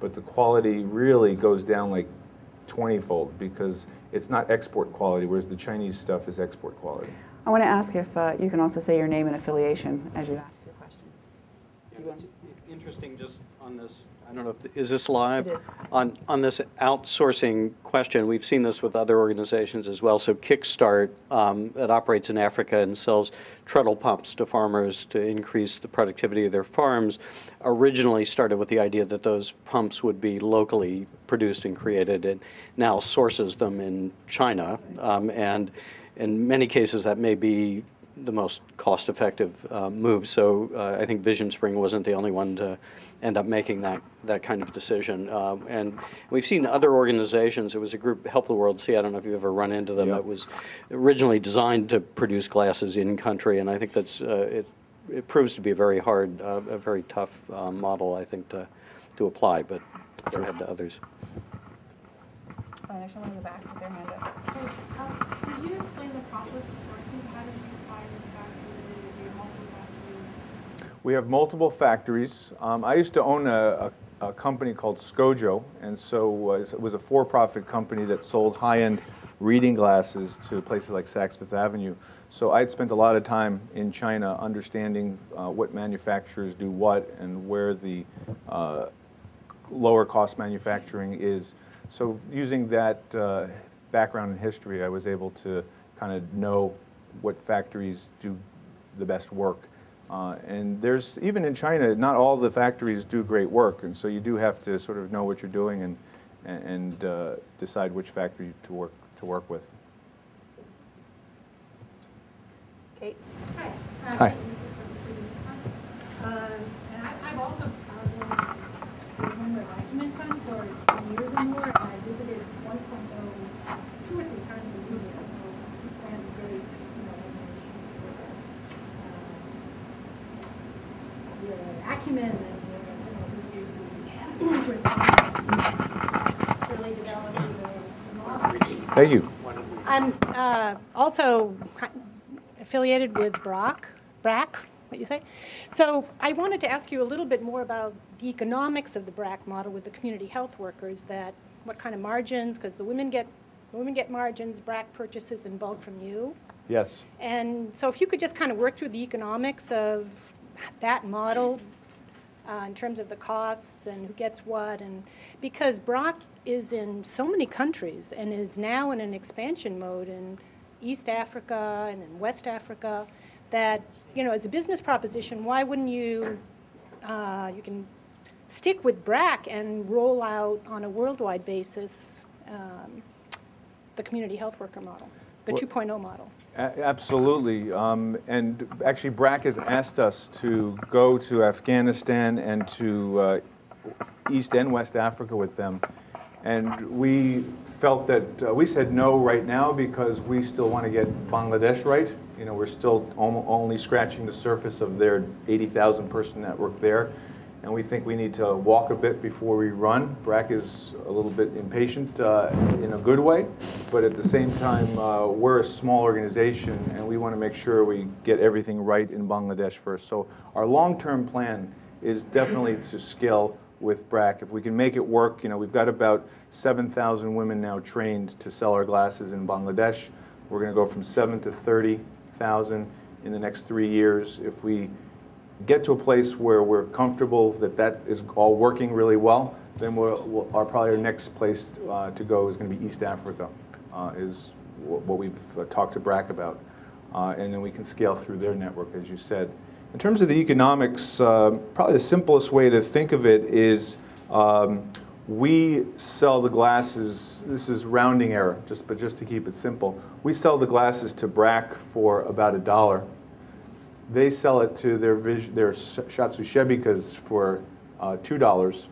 but the quality really goes down like 20-fold because it's not export quality, whereas the Chinese stuff is export quality. I want to ask if uh, you can also say your name and affiliation as you ask your questions. It's Interesting, just on this, I don't know, if is this live? It is. On, on this outsourcing question, we've seen this with other organizations as well. So Kickstart, um, that operates in Africa and sells treadle pumps to farmers to increase the productivity of their farms, originally started with the idea that those pumps would be locally produced and created, and now sources them in China. Um, And in many cases, that may be the most cost-effective uh, move. So uh, I think Vision Spring wasn't the only one to end up making that, that kind of decision. Uh, And we've seen other organizations, It was a group, Help the World See, I don't know if you've ever run into them, Yeah. that was originally designed to produce glasses in-country, and I think that's, uh, it it proves to be a very hard, uh, a very tough uh, model, I think, to, to apply, but go ahead to others. Oh, there's someone in the back with their hand up. Um, Could you explain the process of sourcing? How did you find this factory? Do you have multiple factories? We have multiple factories. Um, I used to own a, a, a company called Scojo, and so was, it was a for-profit company that sold high-end reading glasses to places like Saks Fifth Avenue. So I had spent a lot of time in China understanding uh, what manufacturers do what and where the uh, lower cost manufacturing is. So using that uh, background in history, I was able to kind of know what factories do the best work. Uh, and there's, even in China, not all the factories do great work, and so you do have to sort of know what you're doing and, and uh, decide which factory to work, to work with. Kate? Hi. Hi. Um, and I, I've also uh, been a member of Acumen Fund for years or more, and I visited 1.0 two or three times a year, so I have a great, you know, admiration for your acumen and your, you know, who you, who really developing the the Thank you. I'm uh, also affiliated with BRAC, BRAC, what you say? So I wanted to ask you a little bit more about the economics of the BRAC model with the community health workers, that what kind of margins, because the women get, the women get margins, BRAC purchases in bulk from you. Yes. And so if you could just kind of work through the economics of that model uh, in terms of the costs and who gets what, and because BRAC is in so many countries and is now in an expansion mode in East Africa and in West Africa, that, you know, as a business proposition, why wouldn't you, uh, you can stick with BRAC and roll out on a worldwide basis um, the community health worker model, the Well- 2.0 model? A- Absolutely. Um, And actually, BRAC has asked us to go to Afghanistan and to uh, East and West Africa with them. And we felt that, uh, we said no right now because we still want to get Bangladesh right. You know, we're still only scratching the surface of their 80,000 person network there. And we think we need to walk a bit before we run. BRAC is a little bit impatient uh, in a good way, but at the same time, uh, we're a small organization and we want to make sure we get everything right in Bangladesh first. So our long-term plan is definitely to scale with BRAC. If we can make it work, you know, we've got about 7,000 women now trained to sell our glasses in Bangladesh. We're going to go from 7 to 30,000 in the next three years. If we get to a place where we're comfortable that that is all working really well, then we'll, we'll, our probably our next place uh, to go is going to be East Africa, uh, is what we've uh, talked to BRAC about. Uh, and then we can scale through their network, as you said. In terms of the economics, uh, probably the simplest way to think of it is um, we sell the glasses, this is rounding error, just, but just to keep it simple, we sell the glasses to BRAC for about a dollar. They sell it to their, vis- their sh- Shasthya Shebikas for uh, $2,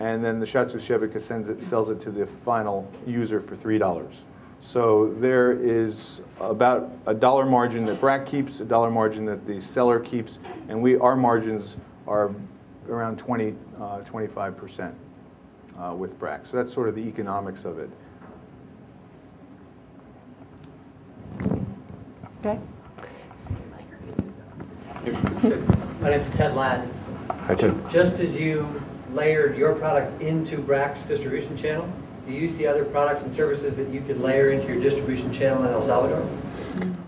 and then the Shasthya Shebika sends it, sells it to the final user for $3. So there is about a dollar margin that BRAC keeps, a dollar margin that the seller keeps, and we, our margins are around 20, uh, 25% uh, with BRAC. So that's sort of the economics of it. Okay. My name's Ted Ladd. Hi, Tim. Just as you layered your product into BRAC's distribution channel, do you see other products and services that you could layer into your distribution channel in El Salvador?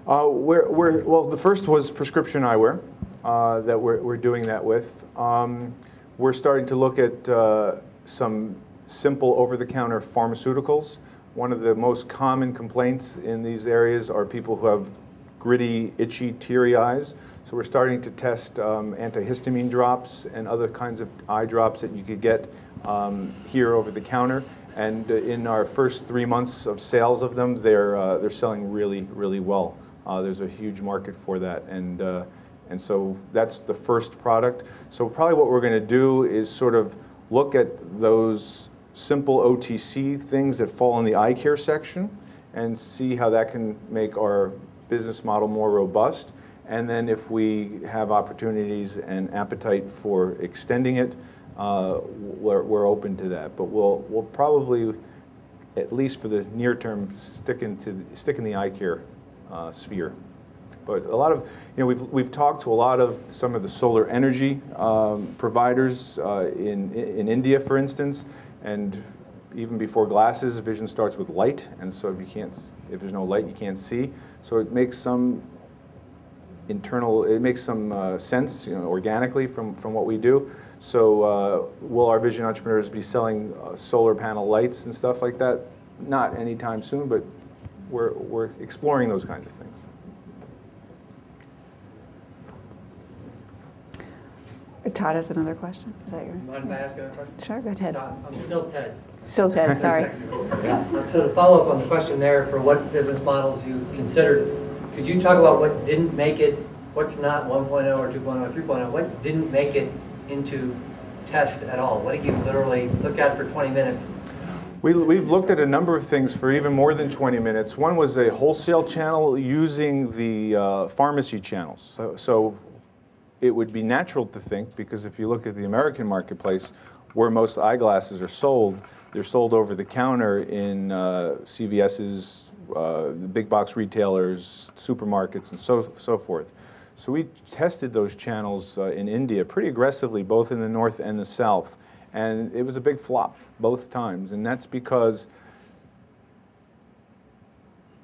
Uh, we're, we're, well, the first was prescription eyewear uh, that we're, we're doing that with. Um, we're starting to look at uh, some simple over-the-counter pharmaceuticals. One of the most common complaints in these areas are people who have gritty, itchy, teary eyes. So we're starting to test um, antihistamine drops and other kinds of eye drops that you could get um, here over the counter. And uh, in our first three months of sales of them, they're, uh, they're selling really, really well. Uh, there's a huge market for that. And, uh, and so that's the first product. So probably what we're going to do is sort of look at those simple OTC things that fall in the eye care section and see how that can make our business model more robust. And then if we have opportunities and appetite for extending it, uh, we're, we're open to that. But we'll, we'll probably, at least for the near term, stick, into, stick in the eye care uh, sphere. But a lot of, you know, we've, we've talked to a lot of some of the solar energy um, providers uh, in, in India, for instance, and even before glasses, vision starts with light, and so if you can't, if there's no light, you can't see. So it makes some internal, it makes some uh, sense, you know, organically from, from what we do. So uh, will our vision entrepreneurs be selling uh, solar panel lights and stuff like that? Not anytime soon, but we're, we're exploring those kinds of things. Todd has another question. Is that your? Mind if I ask another question? Sure, go ahead. No, I'm still Ted. Still Ted, sorry. Yeah. So to follow up on the question there, for what business models you considered, could you talk about what didn't make it, what's not 1.0 or 2.0 or 3.0, what didn't make it into test at all? What did you literally look at for 20 minutes? We, we've looked at a number of things for even more than 20 minutes. One was a wholesale channel using the uh, pharmacy channels. So, so it would be natural to think, because if you look at the American marketplace, where most eyeglasses are sold, they're sold over the counter in uh, CVS's, uh, big box retailers, supermarkets, and so, so forth. So we tested those channels uh, in India pretty aggressively, both in the north and the south. And it was a big flop both times. And that's because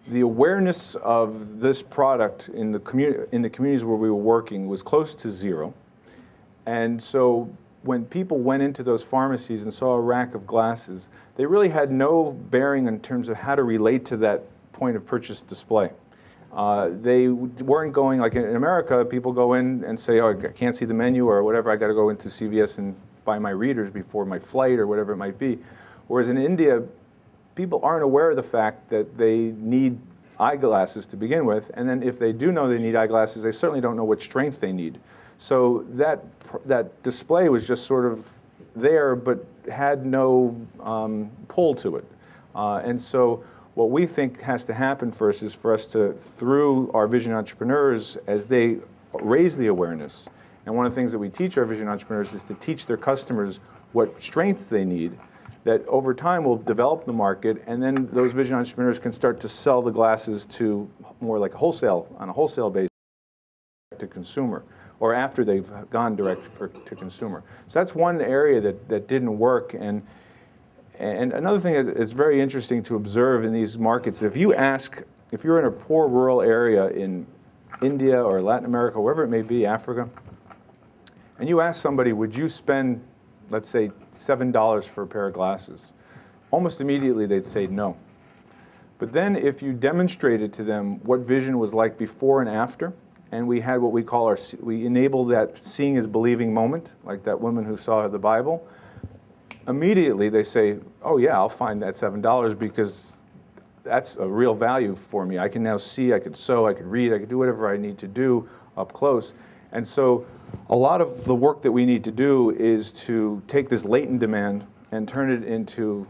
the awareness of this product in the, commu- in the communities where we were working was close to zero. And so when people went into those pharmacies and saw a rack of glasses, they really had no bearing in terms of how to relate to that point of purchase display. Uh, they weren't going, like in America, people go in and say, oh, I can't see the menu or whatever, I got to go into CVS and buy my readers before my flight or whatever it might be. Whereas in India, people aren't aware of the fact that they need eyeglasses to begin with, and then if they do know they need eyeglasses, they certainly don't know what strength they need. So that, that display was just sort of there, but had no um, pull to it. Uh, and so what we think has to happen first is for us to, through our vision entrepreneurs, as they raise the awareness, and one of the things that we teach our vision entrepreneurs is to teach their customers what strengths they need, that over time will develop the market, and then those vision entrepreneurs can start to sell the glasses to more like a wholesale, on a wholesale basis to consumer, or after they've gone direct for, to consumer. So that's one area that, that didn't work. And, and another thing that is very interesting to observe in these markets, if you ask, if you're in a poor rural area in India or Latin America, wherever it may be, Africa, and you ask somebody, would you spend, let's say, $7 for a pair of glasses? Almost immediately they'd say no. But then if you demonstrated to them what vision was like before and after, and we had what we call our, we enabled that seeing is believing moment, like that woman who saw the Bible, immediately they say, oh yeah, I'll find that $7 because that's a real value for me. I can now see, I could sew, I could read, I could do whatever I need to do up close. And so a lot of the work that we need to do is to take this latent demand and turn it into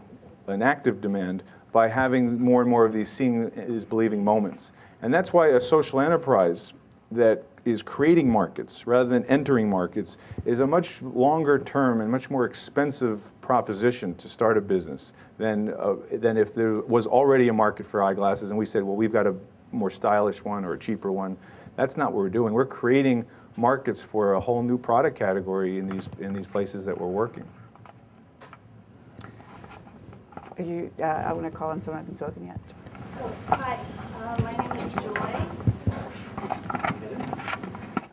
an active demand by having more and more of these seeing is believing moments. And that's why a social enterprise that is creating markets rather than entering markets is a much longer term and much more expensive proposition to start a business than, uh, than if there was already a market for eyeglasses and we said, well, we've got a more stylish one or a cheaper one. That's not what we're doing. We're creating markets for a whole new product category in these, in these places that we're working. You, uh, I want to call on someone who hasn't spoken yet. Hi, uh, my name is Joy.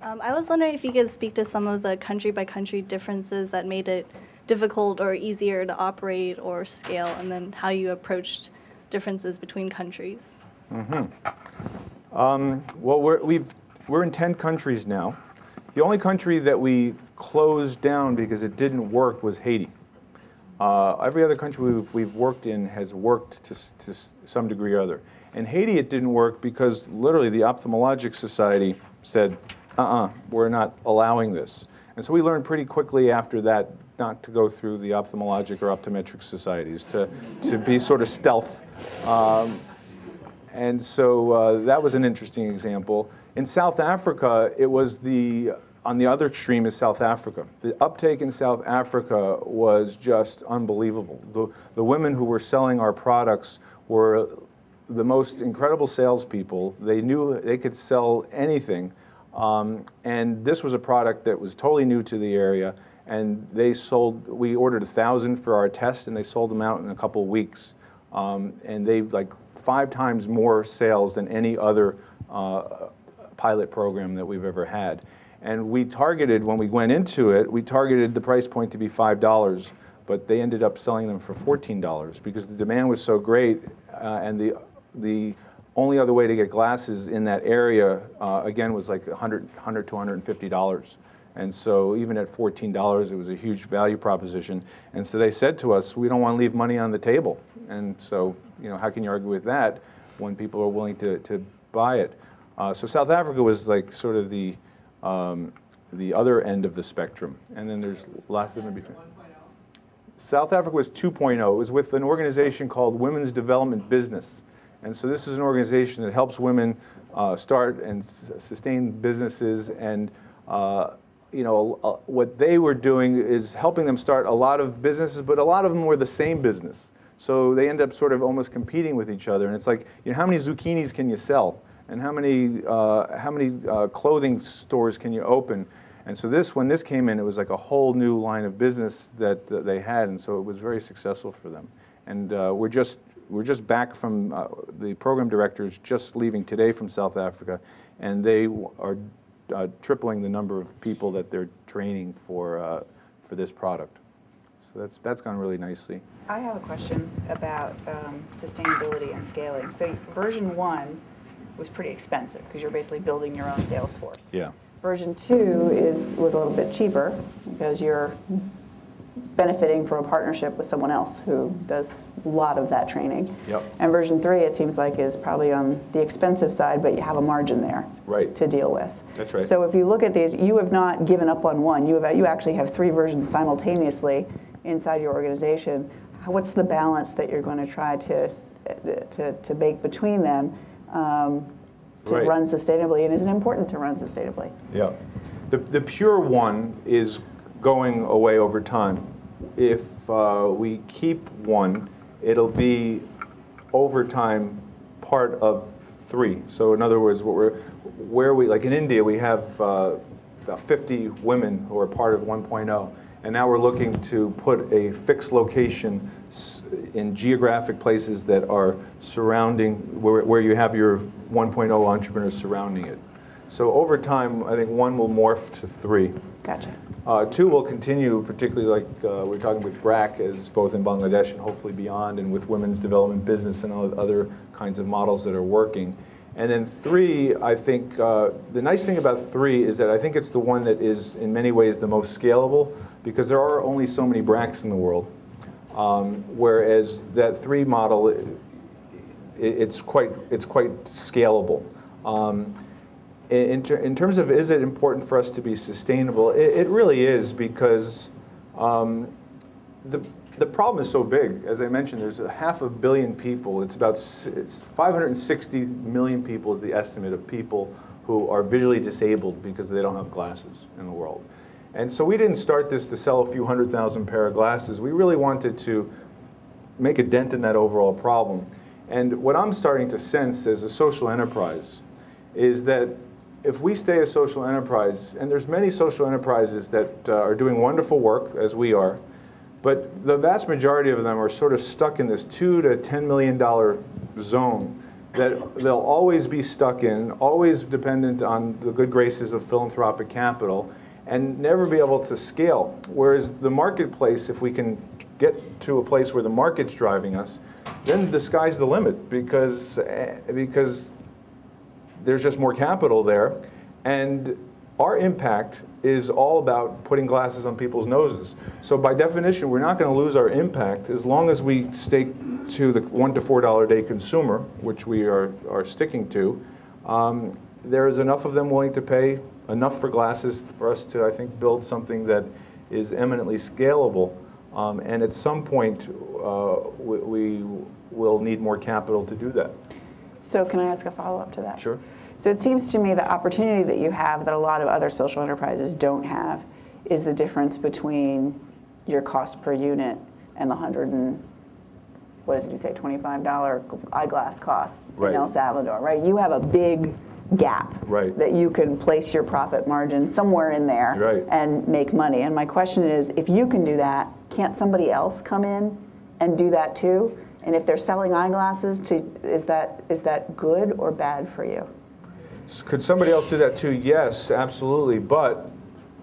Um, I was wondering if you could speak to some of the country by country differences that made it difficult or easier to operate or scale, and then how you approached differences between countries. Mm-hmm. Um, well, we're, we've, we're in 10 countries now. The only country that we closed down because it didn't work was Haiti. Uh, every other country we've, we've, worked in has worked to, to some degree or other. In Haiti, it didn't work because literally the Ophthalmologic Society said, uh-uh, we're not allowing this. And so we learned pretty quickly after that not to go through the ophthalmologic or optometric societies, to, to be sort of stealth. Um, and so uh, that was an interesting example. In South Africa, it was the, on the other extreme is South Africa. The uptake in South Africa was just unbelievable. The, the women who were selling our products were the most incredible salespeople. They knew they could sell anything. Um, and this was a product that was totally new to the area. And they sold, we ordered a thousand for our test and they sold them out in a couple weeks. Um, and they like five times more sales than any other uh, pilot program that we've ever had. And we targeted, when we went into it, we targeted the price point to be $5, but they ended up selling them for $14 because the demand was so great uh, and the, the only other way to get glasses in that area, uh, again, was like 100, 100 to $150. And so even at $14, it was a huge value proposition. And so they said to us, we don't want to leave money on the table. And so, you know, how can you argue with that when people are willing to, to buy it? Uh, so South Africa was like sort of the, um, the other end of the spectrum. And then there's lots of in between. South Africa was 2.0. It was with an organization called Women's Development Business. And so this is an organization that helps women uh, start and sustain businesses. And uh, you know, uh, what they were doing is helping them start a lot of businesses, but a lot of them were the same business. So they end up sort of almost competing with each other. And it's like, you know, how many zucchinis can you sell? And how many, uh, how many uh, clothing stores can you open? And so this, when this came in, it was like a whole new line of business that, that they had. And so it was very successful for them. And uh, we're just we're just back from uh, the program directors just leaving today from South Africa, and they are uh, tripling the number of people that they're training for uh, for this product. So that's that's gone really nicely. I have a question about um, sustainability and scaling. So version one was pretty expensive because you're basically building your own sales force. Yeah. Version two is was a little bit cheaper because you're benefiting from a partnership with someone else who does a lot of that training. Yep. And version three, it seems like, is probably on the expensive side, but you have a margin there Right. to deal with. That's right. So if you look at these, you have not given up on one. You have you actually have three versions simultaneously inside your organization. What's the balance that you're going to try to to, to make between them um, to Right. run sustainably? And is it important to run sustainably? Yeah. The, the pure one is going away over time. If uh, we keep one, it'll be over time part of three. So in other words, what we're, where we, like in India, we have uh, about 50 women who are part of 1.0. And now we're looking to put a fixed location in geographic places that are surrounding, where, where you have your 1.0 entrepreneurs surrounding it. So over time, I think one will morph to three. Gotcha. Uh, two will continue, particularly like uh, we're talking with BRAC, as both in Bangladesh and hopefully beyond, and with women's development business and other kinds of models that are working. And then three, I think uh, the nice thing about three is that I think it's the one that is in many ways the most scalable because there are only so many BRACs in the world. Um, whereas that three model, i- it's quite it's quite scalable. Um, in, ter- in terms of is it important for us to be sustainable, it, it really is because um, the, the problem is so big. As I mentioned, there's a half a billion people. It's about it's 560 million people is the estimate of people who are visually disabled because they don't have glasses in the world. And so we didn't start this to sell a few hundred thousand pair of glasses. We really wanted to make a dent in that overall problem. And what I'm starting to sense as a social enterprise is that if we stay a social enterprise, and there's many social enterprises that uh, are doing wonderful work, as we are, but the vast majority of them are sort of stuck in this two to ten million dollar zone that they'll always be stuck in, always dependent on the good graces of philanthropic capital, and never be able to scale. Whereas the marketplace, if we can get to a place where the market's driving us, then the sky's the limit because eh, because there's just more capital there. And our impact is all about putting glasses on people's noses. So by definition, we're not going to lose our impact as long as we stay to the one to four dollar a day consumer, which we are, are sticking to. Um, there is enough of them willing to pay enough for glasses for us to, I think, build something that is eminently scalable. Um, and at some point, uh, we, we will need more capital to do that. So can I ask a follow-up to that? Sure. So it seems to me the opportunity that you have that a lot of other social enterprises don't have is the difference between your cost per unit and the hundred and what did you say, twenty-five dollar eyeglass cost Right. in El Salvador, right? You have a big gap Right. that you can place your profit margin somewhere in there Right. and make money. And my question is, if you can do that, can't somebody else come in and do that too? And if they're selling eyeglasses, to is that is that good or bad for you? Could somebody else do that too? Yes, absolutely. But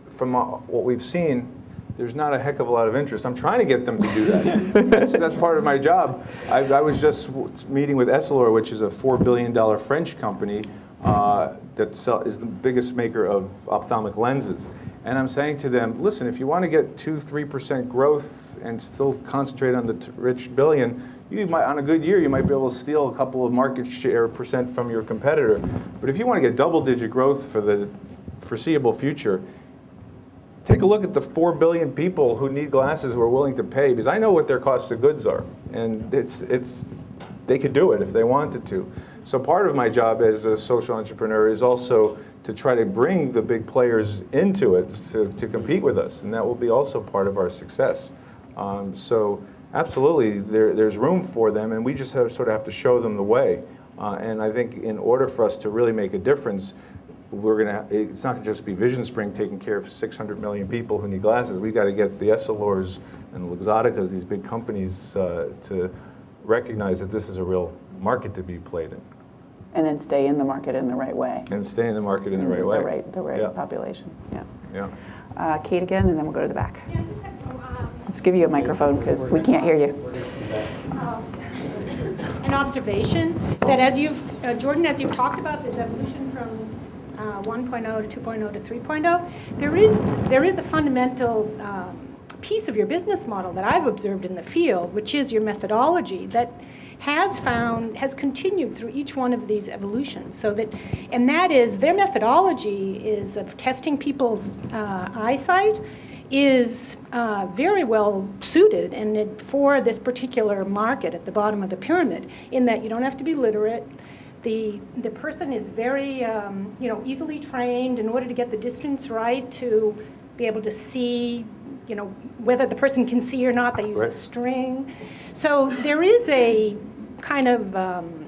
from what we've seen, there's not a heck of a lot of interest. I'm trying to get them to do that. that's, that's part of my job. I, I was just meeting with Essilor, which is a $4 billion French company uh, that sell, is the biggest maker of ophthalmic lenses. And I'm saying to them, listen, if you want to get 2 3% growth and still concentrate on the t- rich billion, you might, on a good year, you might be able to steal a couple of market share percent from your competitor. But if you want to get double digit growth for the foreseeable future, take a look at the 4 billion people who need glasses who are willing to pay because I know what their cost of goods are. And it's, it's, they could do it if they wanted to. So part of my job as a social entrepreneur is also to try to bring the big players into it to, to compete with us. And that will be also part of our success. Um, so absolutely, there, there's room for them, and we just have, sort of have to show them the way. Uh, and I think in order for us to really make a difference, we're gonna. It's not gonna just be Vision Spring taking care of 600 million people who need glasses. We've got to get the Essilors and Luxotticas, these big companies, uh, to recognize that this is a real market to be played in, And then stay in the market in the right way. and stay in the market in the right way. The right, the right Yeah. population, yeah. Yeah. Uh, Kate again, and then we'll go to the back. Let's give you a microphone because we can't hear you. An observation that as you've, uh, Jordan, as you've talked about this evolution from uh, 1.0 to 2.0 to 3.0, there is, there is a fundamental um, piece of your business model that I've observed in the field, which is your methodology, that has found, has continued through each one of these evolutions. So that, and that is, their methodology is of testing people's uh, eyesight is uh, very well suited and it, for this particular market at the bottom of the pyramid, in that you don't have to be literate. The, the person is very, um, you know, easily trained in order to get the distance right to be able to see, you know, whether the person can see or not. They use a string. So there is a kind of um,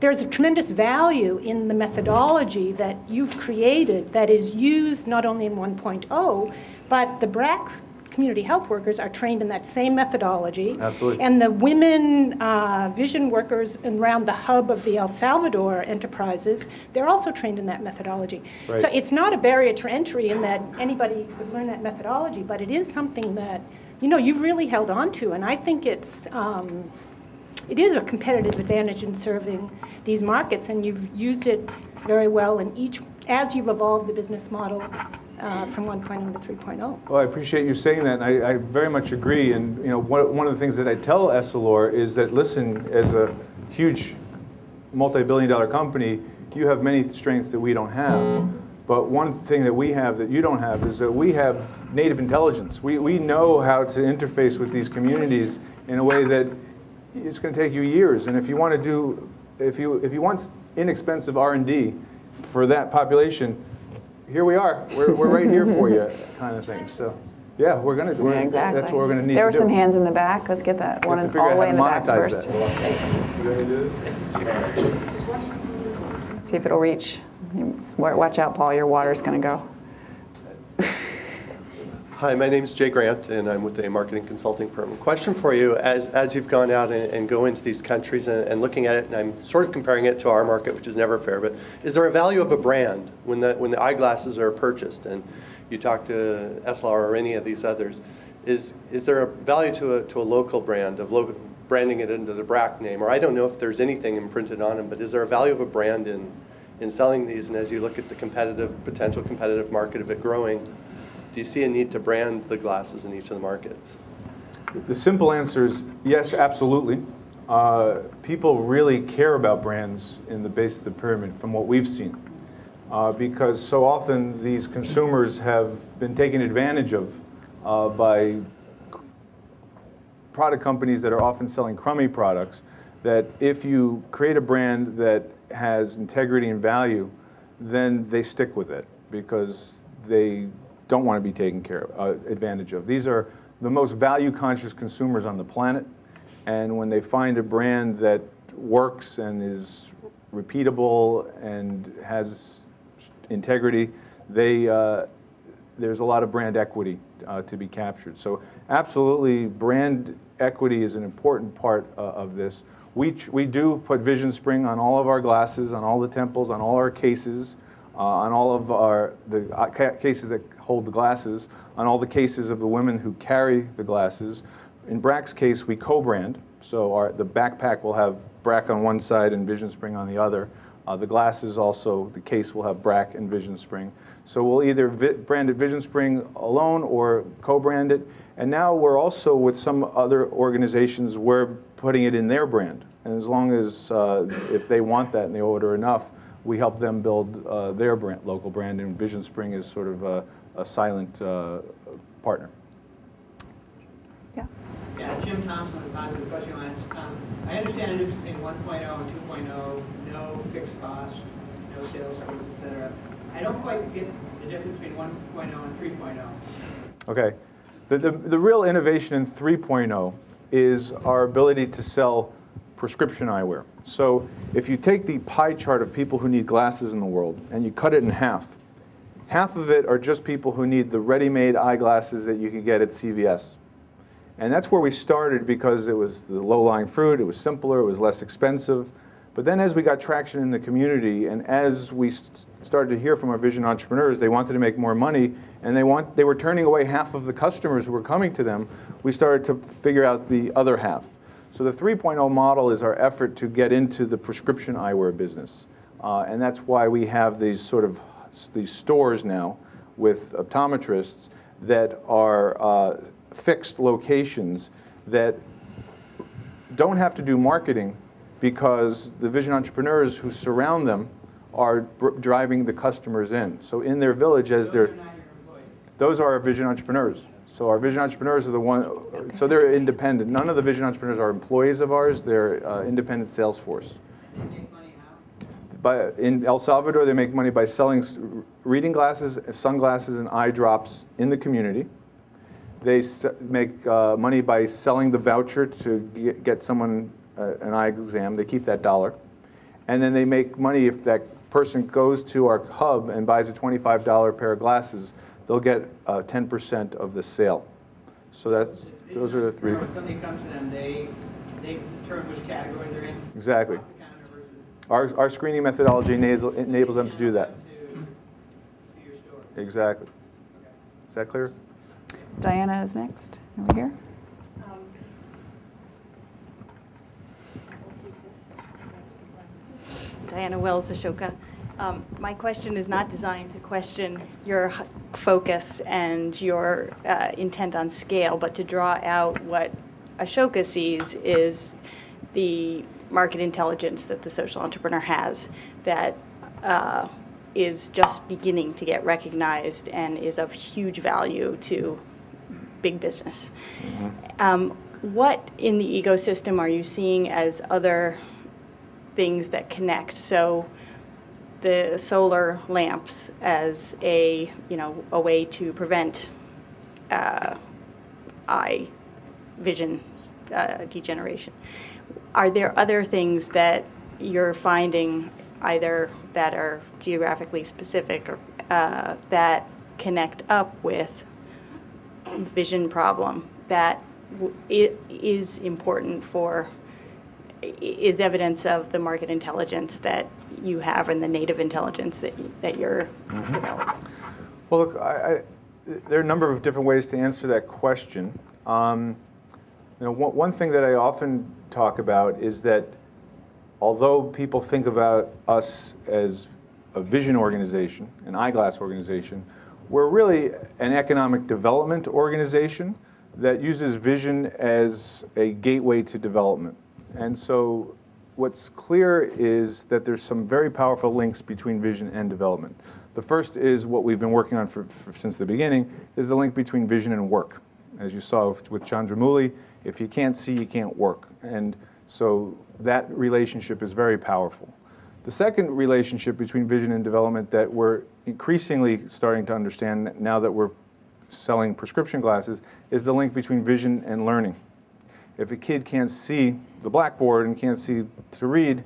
there's a tremendous value in the methodology that you've created that is used not only in 1.0, but the BRAC community health workers are trained in that same methodology. Absolutely. And the women uh, vision workers around the hub of the El Salvador enterprises, they're also trained in that methodology. Right. So it's not a barrier to entry in that anybody could learn that methodology, but it is something that, you know, you've really held on to. And I think it's, um, it is a competitive advantage in serving these markets, and you've used it very well in each, as you've evolved the business model uh, from 1.0 to 3.0. Well, I appreciate you saying that, and I, I very much agree. And you know, one, one of the things that I tell Essilor is that listen, as a huge multi-billion-dollar company, you have many strengths that we don't have. But one thing that we have that you don't have is that we have native intelligence. We, we know how to interface with these communities in a way that it's going to take you years. And if you want to do, if you if you want inexpensive R&D for that population, here we are. We're, we're right here for you, kind of thing. So, yeah, we're going to do Yeah, it. exactly. That's what we're going to need There to were do. some hands in the back. Let's get that one in- all the way in the back first. See if it'll reach. Watch out, Paul, your water's going to go. Hi, my name is Jay Grant, and I'm with a marketing consulting firm. Question for you, as, as you've gone out and, and go into these countries and, and looking at it, and I'm sort of comparing it to our market, which is never fair, but is there a value of a brand when the, when the eyeglasses are purchased? And you talk to Essilor or any of these others, is, is there a value to a, to a local brand, of local, branding it into the BRAC name? Or I don't know if there's anything imprinted on them, but is there a value of a brand in, in selling these? And as you look at the competitive, potential competitive market of it growing, do you see a need to brand the glasses in each of the markets? The simple answer is yes, absolutely. Uh, people really care about brands in the base of the pyramid from what we've seen. Uh, because so often these consumers have been taken advantage of uh, by product companies that are often selling crummy products that if you create a brand that has integrity and value, then they stick with it because they don't want to be taken care of, uh, advantage of. These are the most value conscious consumers on the planet. And when they find a brand that works and is repeatable and has integrity, they, uh, there's a lot of brand equity uh, to be captured. So absolutely, brand equity is an important part uh, of this. We, we do put VisionSpring on all of our glasses, on all the temples, on all our cases, uh, on all of our the uh, ca- cases that hold the glasses, on all the cases of the women who carry the glasses. In BRAC's case, we co-brand, so our, the backpack will have BRAC on one side and VisionSpring on the other. Uh, the glasses also, the case will have BRAC and VisionSpring. So we'll either vi- brand it VisionSpring alone or co-brand it. And now we're also with some other organizations, we're putting it in their brand. And as long as, uh, if they want that and they order enough, we help them build uh, their brand, local brand. And VisionSpring is sort of a, a silent uh, partner. Yeah. Yeah, Jim Thompson, with Positive Question Lines. Um, I understand the difference between 1.0 and 2.0, no fixed costs, no sales force, et cetera. I don't quite get the difference between 1.0 and 3.0. Okay. The, the, the real innovation in 3.0 is our ability to sell prescription eyewear. So if you take the pie chart of people who need glasses in the world and you cut it in half, half of it are just people who need the ready-made eyeglasses that you can get at CVS. And that's where we started because it was the low-lying fruit, it was simpler, it was less expensive. But then as we got traction in the community and as we s- started to hear from our vision entrepreneurs, they wanted to make more money and they, want, they were turning away half of the customers who were coming to them, we started to figure out the other half. So the 3.0 model is our effort to get into the prescription eyewear business. Uh, and that's why we have these sort of these stores now with optometrists that are uh, fixed locations that don't have to do marketing because the vision entrepreneurs who surround them are driving the customers in. So in their village, as they're, those are our vision entrepreneurs. So our vision entrepreneurs are the one, so they're independent. None of the vision entrepreneurs are employees of ours, they're uh, independent sales force. By, in El Salvador, they make money by selling reading glasses, sunglasses, and eye drops in the community. They make uh, money by selling the voucher to get someone uh, an eye exam. They keep that dollar. And then they make money if that person goes to our hub and buys a $25 pair of glasses, they'll get uh, 10% of the sale. So that's, those are the three. When somebody comes to them, they, they determine which category they're in. Exactly. Our, our screening methodology enables, enables them to do that. Exactly. Is that clear? Diana is next, over here. Diana Wells, Ashoka. Um, My question is not designed to question your focus and your uh, intent on scale, but to draw out what Ashoka sees is the market intelligence that the social entrepreneur has that uh, is just beginning to get recognized and is of huge value to big business. Um, What in the ecosystem are you seeing as other things that connect? So the solar lamps as a, you know, a way to prevent uh, eye vision uh, degeneration. Are there other things that you're finding either that are geographically specific or uh, that connect up with vision problem that w- i- is important for, i- is evidence of the market intelligence that you have and the native intelligence that, y- that you're developing? Well, look, I, I, there are a number of different ways to answer that question. Um, you know, one, one thing that I often talk about is that although people think about us as a vision organization, an eyeglass organization, we're really an economic development organization that uses vision as a gateway to development. And so what's clear is that there's some very powerful links between vision and development. The first is what we've been working on for, for, since the beginning, is the link between vision and work. As you saw with Chandramouli, if you can't see, you can't work. And so that relationship is very powerful. The second relationship between vision and development that we're increasingly starting to understand now that we're selling prescription glasses is the link between vision and learning. If a kid can't see the blackboard and can't see to read,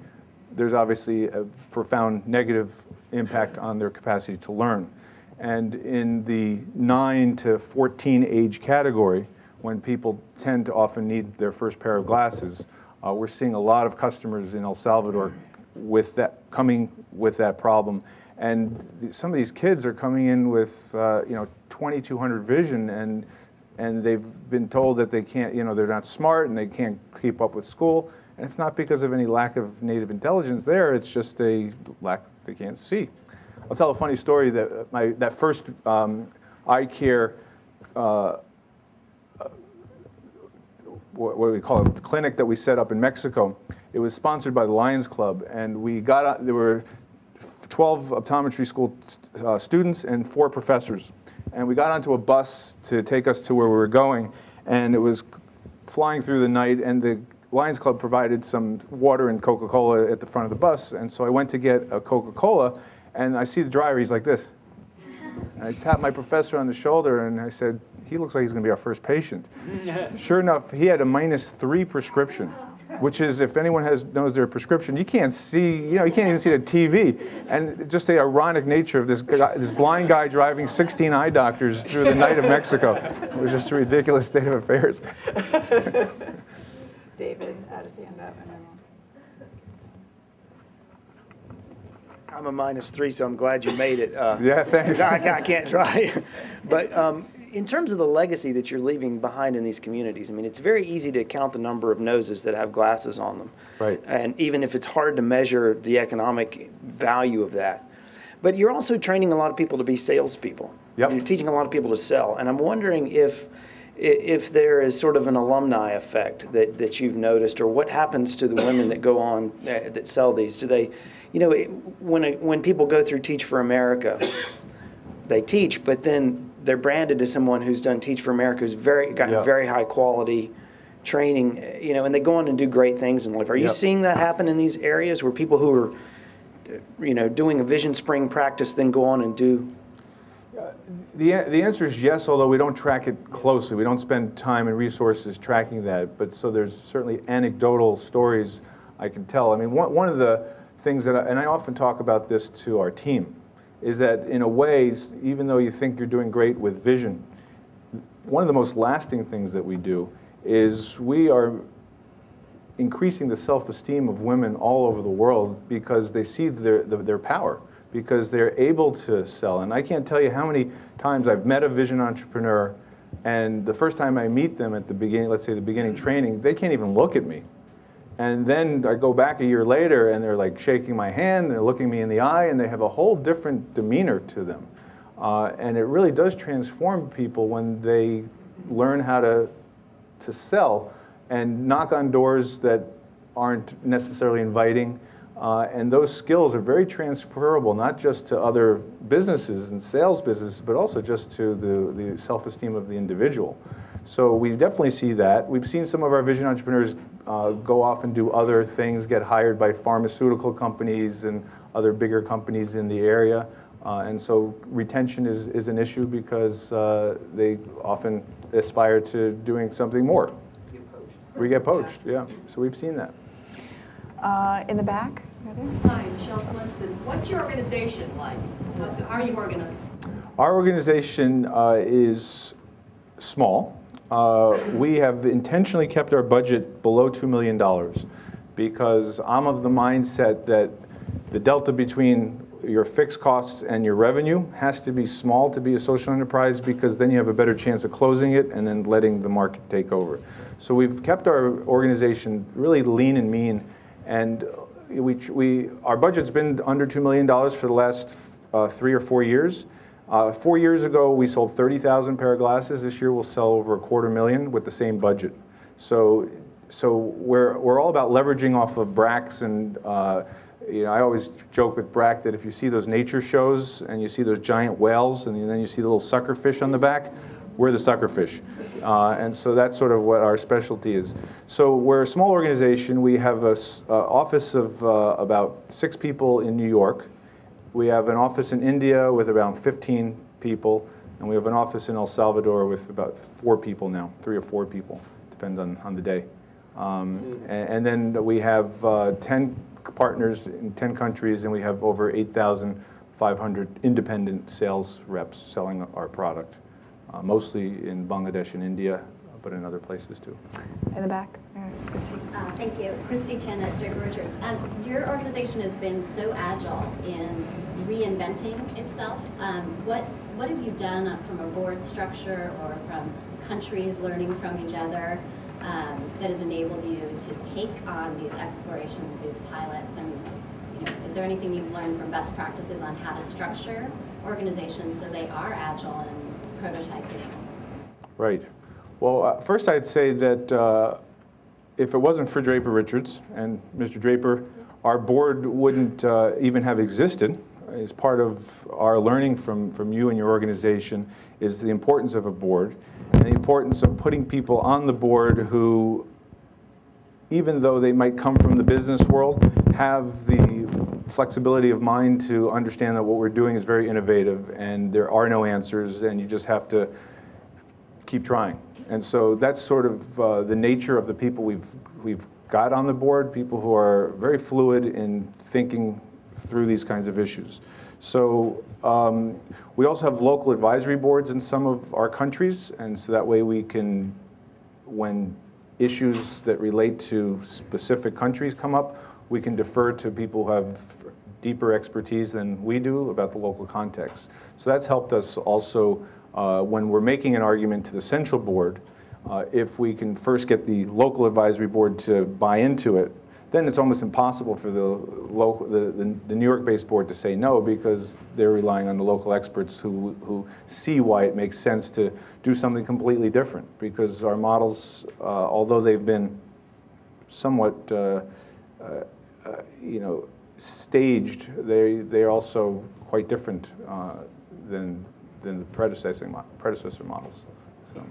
there's obviously a profound negative impact on their capacity to learn. And in the 9 to 14 age category, when people tend to often need their first pair of glasses, uh, we're seeing a lot of customers in El Salvador with that coming with that problem. And th- some of these kids are coming in with uh, you know 2200 vision and and they've been told that they can't, you know, they're not smart and they can't keep up with school. And it's not because of any lack of native intelligence there, it's just a lack, they can't see. I'll tell a funny story that uh, my, that first um, eye care, uh, uh, what, what do we call it, clinic that we set up in Mexico, it was sponsored by the Lions Club. And we got, there were 12 optometry school uh, students and four professors. And we got onto a bus to take us to where we were going, and it was flying through the night, and the Lions Club provided some water and Coca-Cola at the front of the bus. And so I went to get a Coca-Cola, and I see the driver, he's like this. And I tapped my professor on the shoulder, and I said, he looks like he's going to be our first patient. Sure enough, he had a minus three prescription, which is if anyone has knows their prescription, you can't see, you know, you can't even see the TV. And just the ironic nature of this guy, this blind guy driving 16 eye doctors through the night of Mexico. It was just a ridiculous state of affairs. David had his hand up. I'm a minus three, so I'm glad you made it. Uh, Yeah, thanks. 'cause I, I can't drive. but um, in terms of the legacy that you're leaving behind in these communities, I mean, it's very easy to count the number of noses that have glasses on them. Right. And even if it's hard to measure the economic value of that. But you're also training a lot of people to be salespeople. Yep. You're teaching a lot of people to sell, and I'm wondering if if there is sort of an alumni effect that, that you've noticed, or what happens to the women that go on uh, that sell these? Do they, you know, it, when a, when people go through Teach for America, they teach, but then they're branded as someone who's done Teach for America, who's very gotten Yeah. very high quality training, you know, and they go on and do great things in life. Are you Yep. seeing that happen in these areas where people who are, you know, doing a VisionSpring practice then go on and do? The, the answer is yes, although we don't track it closely. We don't spend time and resources tracking that. But so there's certainly anecdotal stories I can tell. I mean, one, one of the things that, I, and I often talk about this to our team, is that in a way, even though you think you're doing great with vision, one of the most lasting things that we do is we are increasing the self-esteem of women all over the world because they see their, their, their power, because they're able to sell. And I can't tell you how many times I've met a vision entrepreneur, and the first time I meet them at the beginning, let's say the beginning training, they can't even look at me. And then I go back a year later, and they're like shaking my hand, they're looking me in the eye, and they have a whole different demeanor to them. Uh, and it really does transform people when they learn how to to sell and knock on doors that aren't necessarily inviting. Uh, and those skills are very transferable, not just to other businesses and sales businesses, but also just to the, the self-esteem of the individual. So we definitely see that. We've seen some of our vision entrepreneurs uh, go off and do other things, get hired by pharmaceutical companies and other bigger companies in the area. Uh, and so retention is, is an issue because uh, they often aspire to doing something more. We get poached, yeah. So we've seen that. Uh, in the back? Hi, Michelle Swenson. What's your organization like? How how are you organized? Our organization uh, is small. Uh, we have intentionally kept our budget below $2 million because I'm of the mindset that the delta between your fixed costs and your revenue has to be small to be a social enterprise because then you have a better chance of closing it and then letting the market take over. So we've kept our organization really lean and mean, and we, we, our budget's been under $2 million for the last uh, three or four years. Uh, four years ago, we sold 30,000 pair of glasses. This year, we'll sell over a quarter million with the same budget. So, so we're, we're all about leveraging off of BRAC's and uh, you know, I always joke with BRAC that if you see those nature shows and you see those giant whales and then you see the little sucker fish on the back, we're the sucker fish. Uh, and so that's sort of what our specialty is. So we're a small organization. We have an office of uh, about six people in New York. We have an office in India with about 15 people. And we have an office in El Salvador with about four people now, three or four people, depends on, on the day. Um, and, and then we have uh, 10 partners in 10 countries, and we have over 8,500 independent sales reps selling our product, uh, mostly in Bangladesh and India, but in other places too. In the back, uh, Christy. Uh, Thank you. Christy Chen at Draper Richards. Um, Your organization has been so agile in reinventing itself. Um, What, what have you done uh, from a board structure or from countries learning from each other um, that has enabled you to take on these explorations, these pilots? And, you know, is there anything you've learned from best practices on how to structure organizations so they are agile and prototyping? Right. Well, uh, first I'd say that uh, if it wasn't for Draper Richards and Mr. Draper, our board wouldn't uh, even have existed. As part of our learning from, from you and your organization is the importance of a board and the importance of putting people on the board who, even though they might come from the business world, have the flexibility of mind to understand that what we're doing is very innovative and there are no answers and you just have to keep trying. And so that's sort of uh, the nature of the people we've, we've got on the board, people who are very fluid in thinking through these kinds of issues. So um, we also have local advisory boards in some of our countries, and so that way we can, when issues that relate to specific countries come up, we can defer to people who have deeper expertise than we do about the local context. So that's helped us also uh, when we're making an argument to the central board, uh, if we can first get the local advisory board to buy into it, then it's almost impossible for the local, the, the, the New York-based board to say no because they're relying on the local experts who, who see why it makes sense to do something completely different. Because our models, uh, although they've been somewhat, uh, uh, uh, you know, staged, they, they're also quite different than, than the predecessor, predecessor models. So.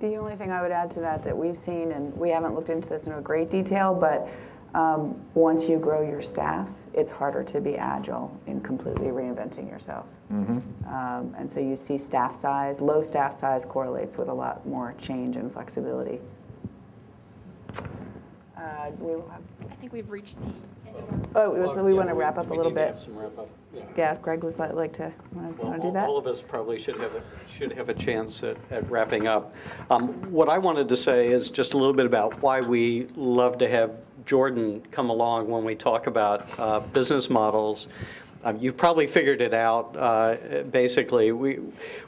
The only thing I would add to that that we've seen, and we haven't looked into this in a great detail, but um, once you grow your staff, it's harder to be agile in completely reinventing yourself. Mhm. Um, and so you see staff size, low staff size correlates with a lot more change and flexibility. Uh, we will have, I think we've reached the oh, so we want to wrap up a little bit. have some wrap up, yeah. Greg was like, like to, want to do that? All of us probably should have, a should have a chance at, at wrapping up. Um, What I wanted to say is just a little bit about why we love to have Jordan come along when we talk about uh, business models. Um, You've probably figured it out, uh, basically. We,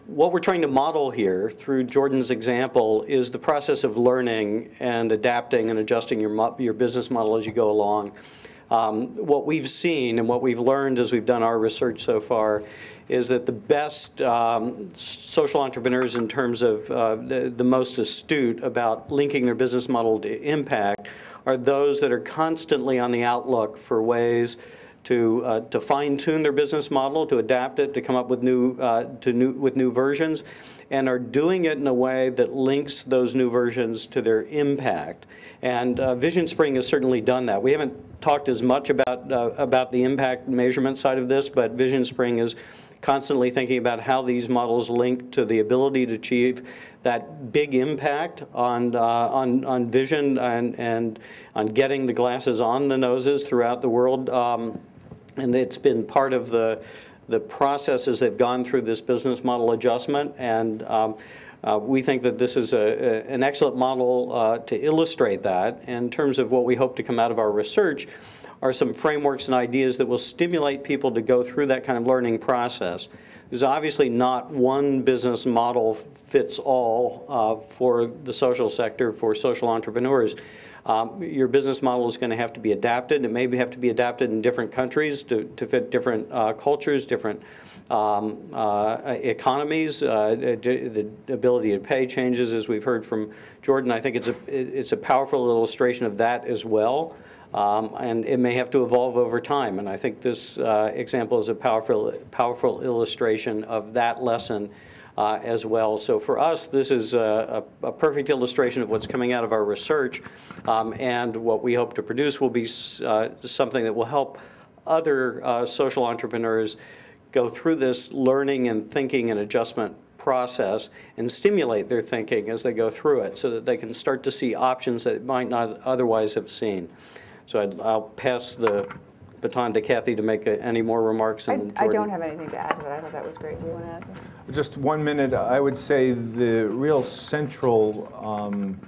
what we're trying to model here through Jordan's example is the process of learning and adapting and adjusting your, mo- your business model as you go along. Um, What we've seen and what we've learned as we've done our research so far is that the best um, social entrepreneurs in terms of uh, the the most astute about linking their business model to impact are those that are constantly on the outlook for ways to, uh, to fine tune their business model, to adapt it, to come up with new, uh, to new, with new versions, and are doing it in a way that links those new versions to their impact. And uh, VisionSpring has certainly done that. We haven't talked as much about, uh, about the impact measurement side of this, but VisionSpring is constantly thinking about how these models link to the ability to achieve that big impact on, uh, on, on vision and, and on getting the glasses on the noses throughout the world. Um, and it's been part of the, the process as they've gone through this business model adjustment. And um, uh, we think that this is a, a- an excellent model uh, to illustrate that. In terms of what we hope to come out of our research, are some frameworks and ideas that will stimulate people to go through that kind of learning process. There's obviously not one business model fits all uh, for the social sector, for social entrepreneurs. Um, Your business model is going to have to be adapted. It may have to be adapted in different countries to, to fit different uh, cultures, different um, uh, economies. Uh, The the ability to pay changes, as we've heard from Jordan. I think it's a, it's a powerful illustration of that as well. Um, And it may have to evolve over time. And I think this uh, example is a powerful, powerful illustration of that lesson uh, as well. So for us, this is a, a a perfect illustration of what's coming out of our research. Um, And what we hope to produce will be uh, something that will help other uh, social entrepreneurs go through this learning and thinking and adjustment process and stimulate their thinking as they go through it so that they can start to see options that might not otherwise have seen. So I'd- I'll pass the baton to Kathy to make uh, any more remarks. I, and I Jordan. don't have anything to add to that. I thought that was great. Do you want to add something? Just one minute, I would say the real central um,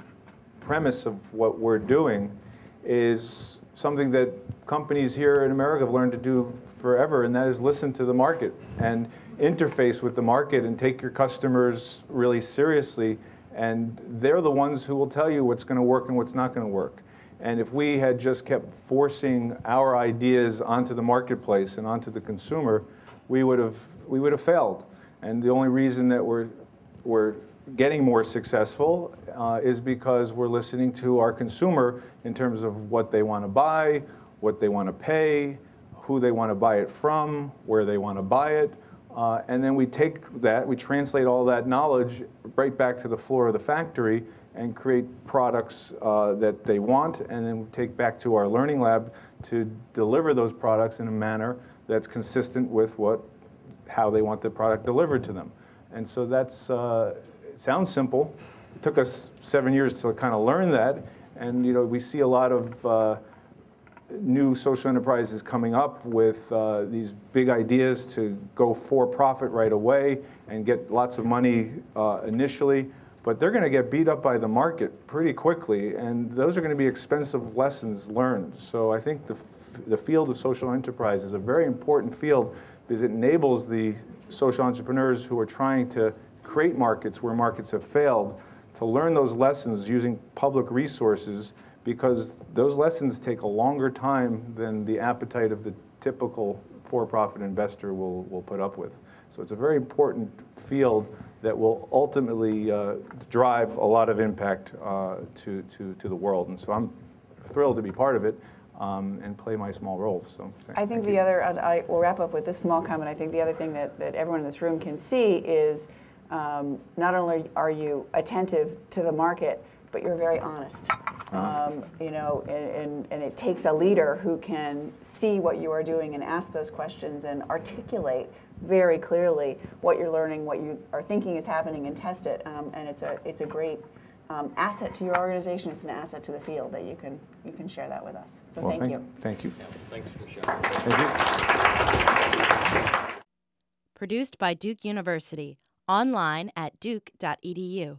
premise of what we're doing is something that companies here in America have learned to do forever, and that is listen to the market and interface with the market and take your customers really seriously. And they're the ones who will tell you what's going to work and what's not going to work. And if we had just kept forcing our ideas onto the marketplace and onto the consumer, we would have we would have failed. And the only reason that we're we're getting more successful uh, is because we're listening to our consumer in terms of what they want to buy, what they want to pay, who they want to buy it from, where they want to buy it. Uh, and then we take that, we translate all that knowledge right back to the floor of the factory and create products uh, that they want, and then take back to our learning lab to deliver those products in a manner that's consistent with what, how they want the product delivered to them. And so that's, uh, it sounds simple. It took us seven years to kind of learn that, and you know we see a lot of uh, new social enterprises coming up with uh, these big ideas to go for profit right away and get lots of money uh, initially, but they're going to get beat up by the market pretty quickly, and those are going to be expensive lessons learned. So I think the, the field of social enterprise is a very important field because it enables the social entrepreneurs who are trying to create markets where markets have failed to learn those lessons using public resources because those lessons take a longer time than the appetite of the typical for-profit investor will, will put up with. So it's a very important field that will ultimately uh, drive a lot of impact uh, to, to, to the world. And so I'm thrilled to be part of it um, and play my small role. So th- I think thank the you. other, I will wrap up with this small comment. I think the other thing that, that everyone in this room can see is um, not only are you attentive to the market, but you're very honest. Um, you know, and, and, and it takes a leader who can see what you are doing and ask those questions and articulate very clearly what you're learning, what you are thinking is happening, and test it. Um, and it's a, it's a great um, asset to your organization. It's an asset to the field that you can, you can share that with us. So Well, thank you. Thank you. Thanks for sharing. Thank you. Produced by Duke University. Online at duke.edu.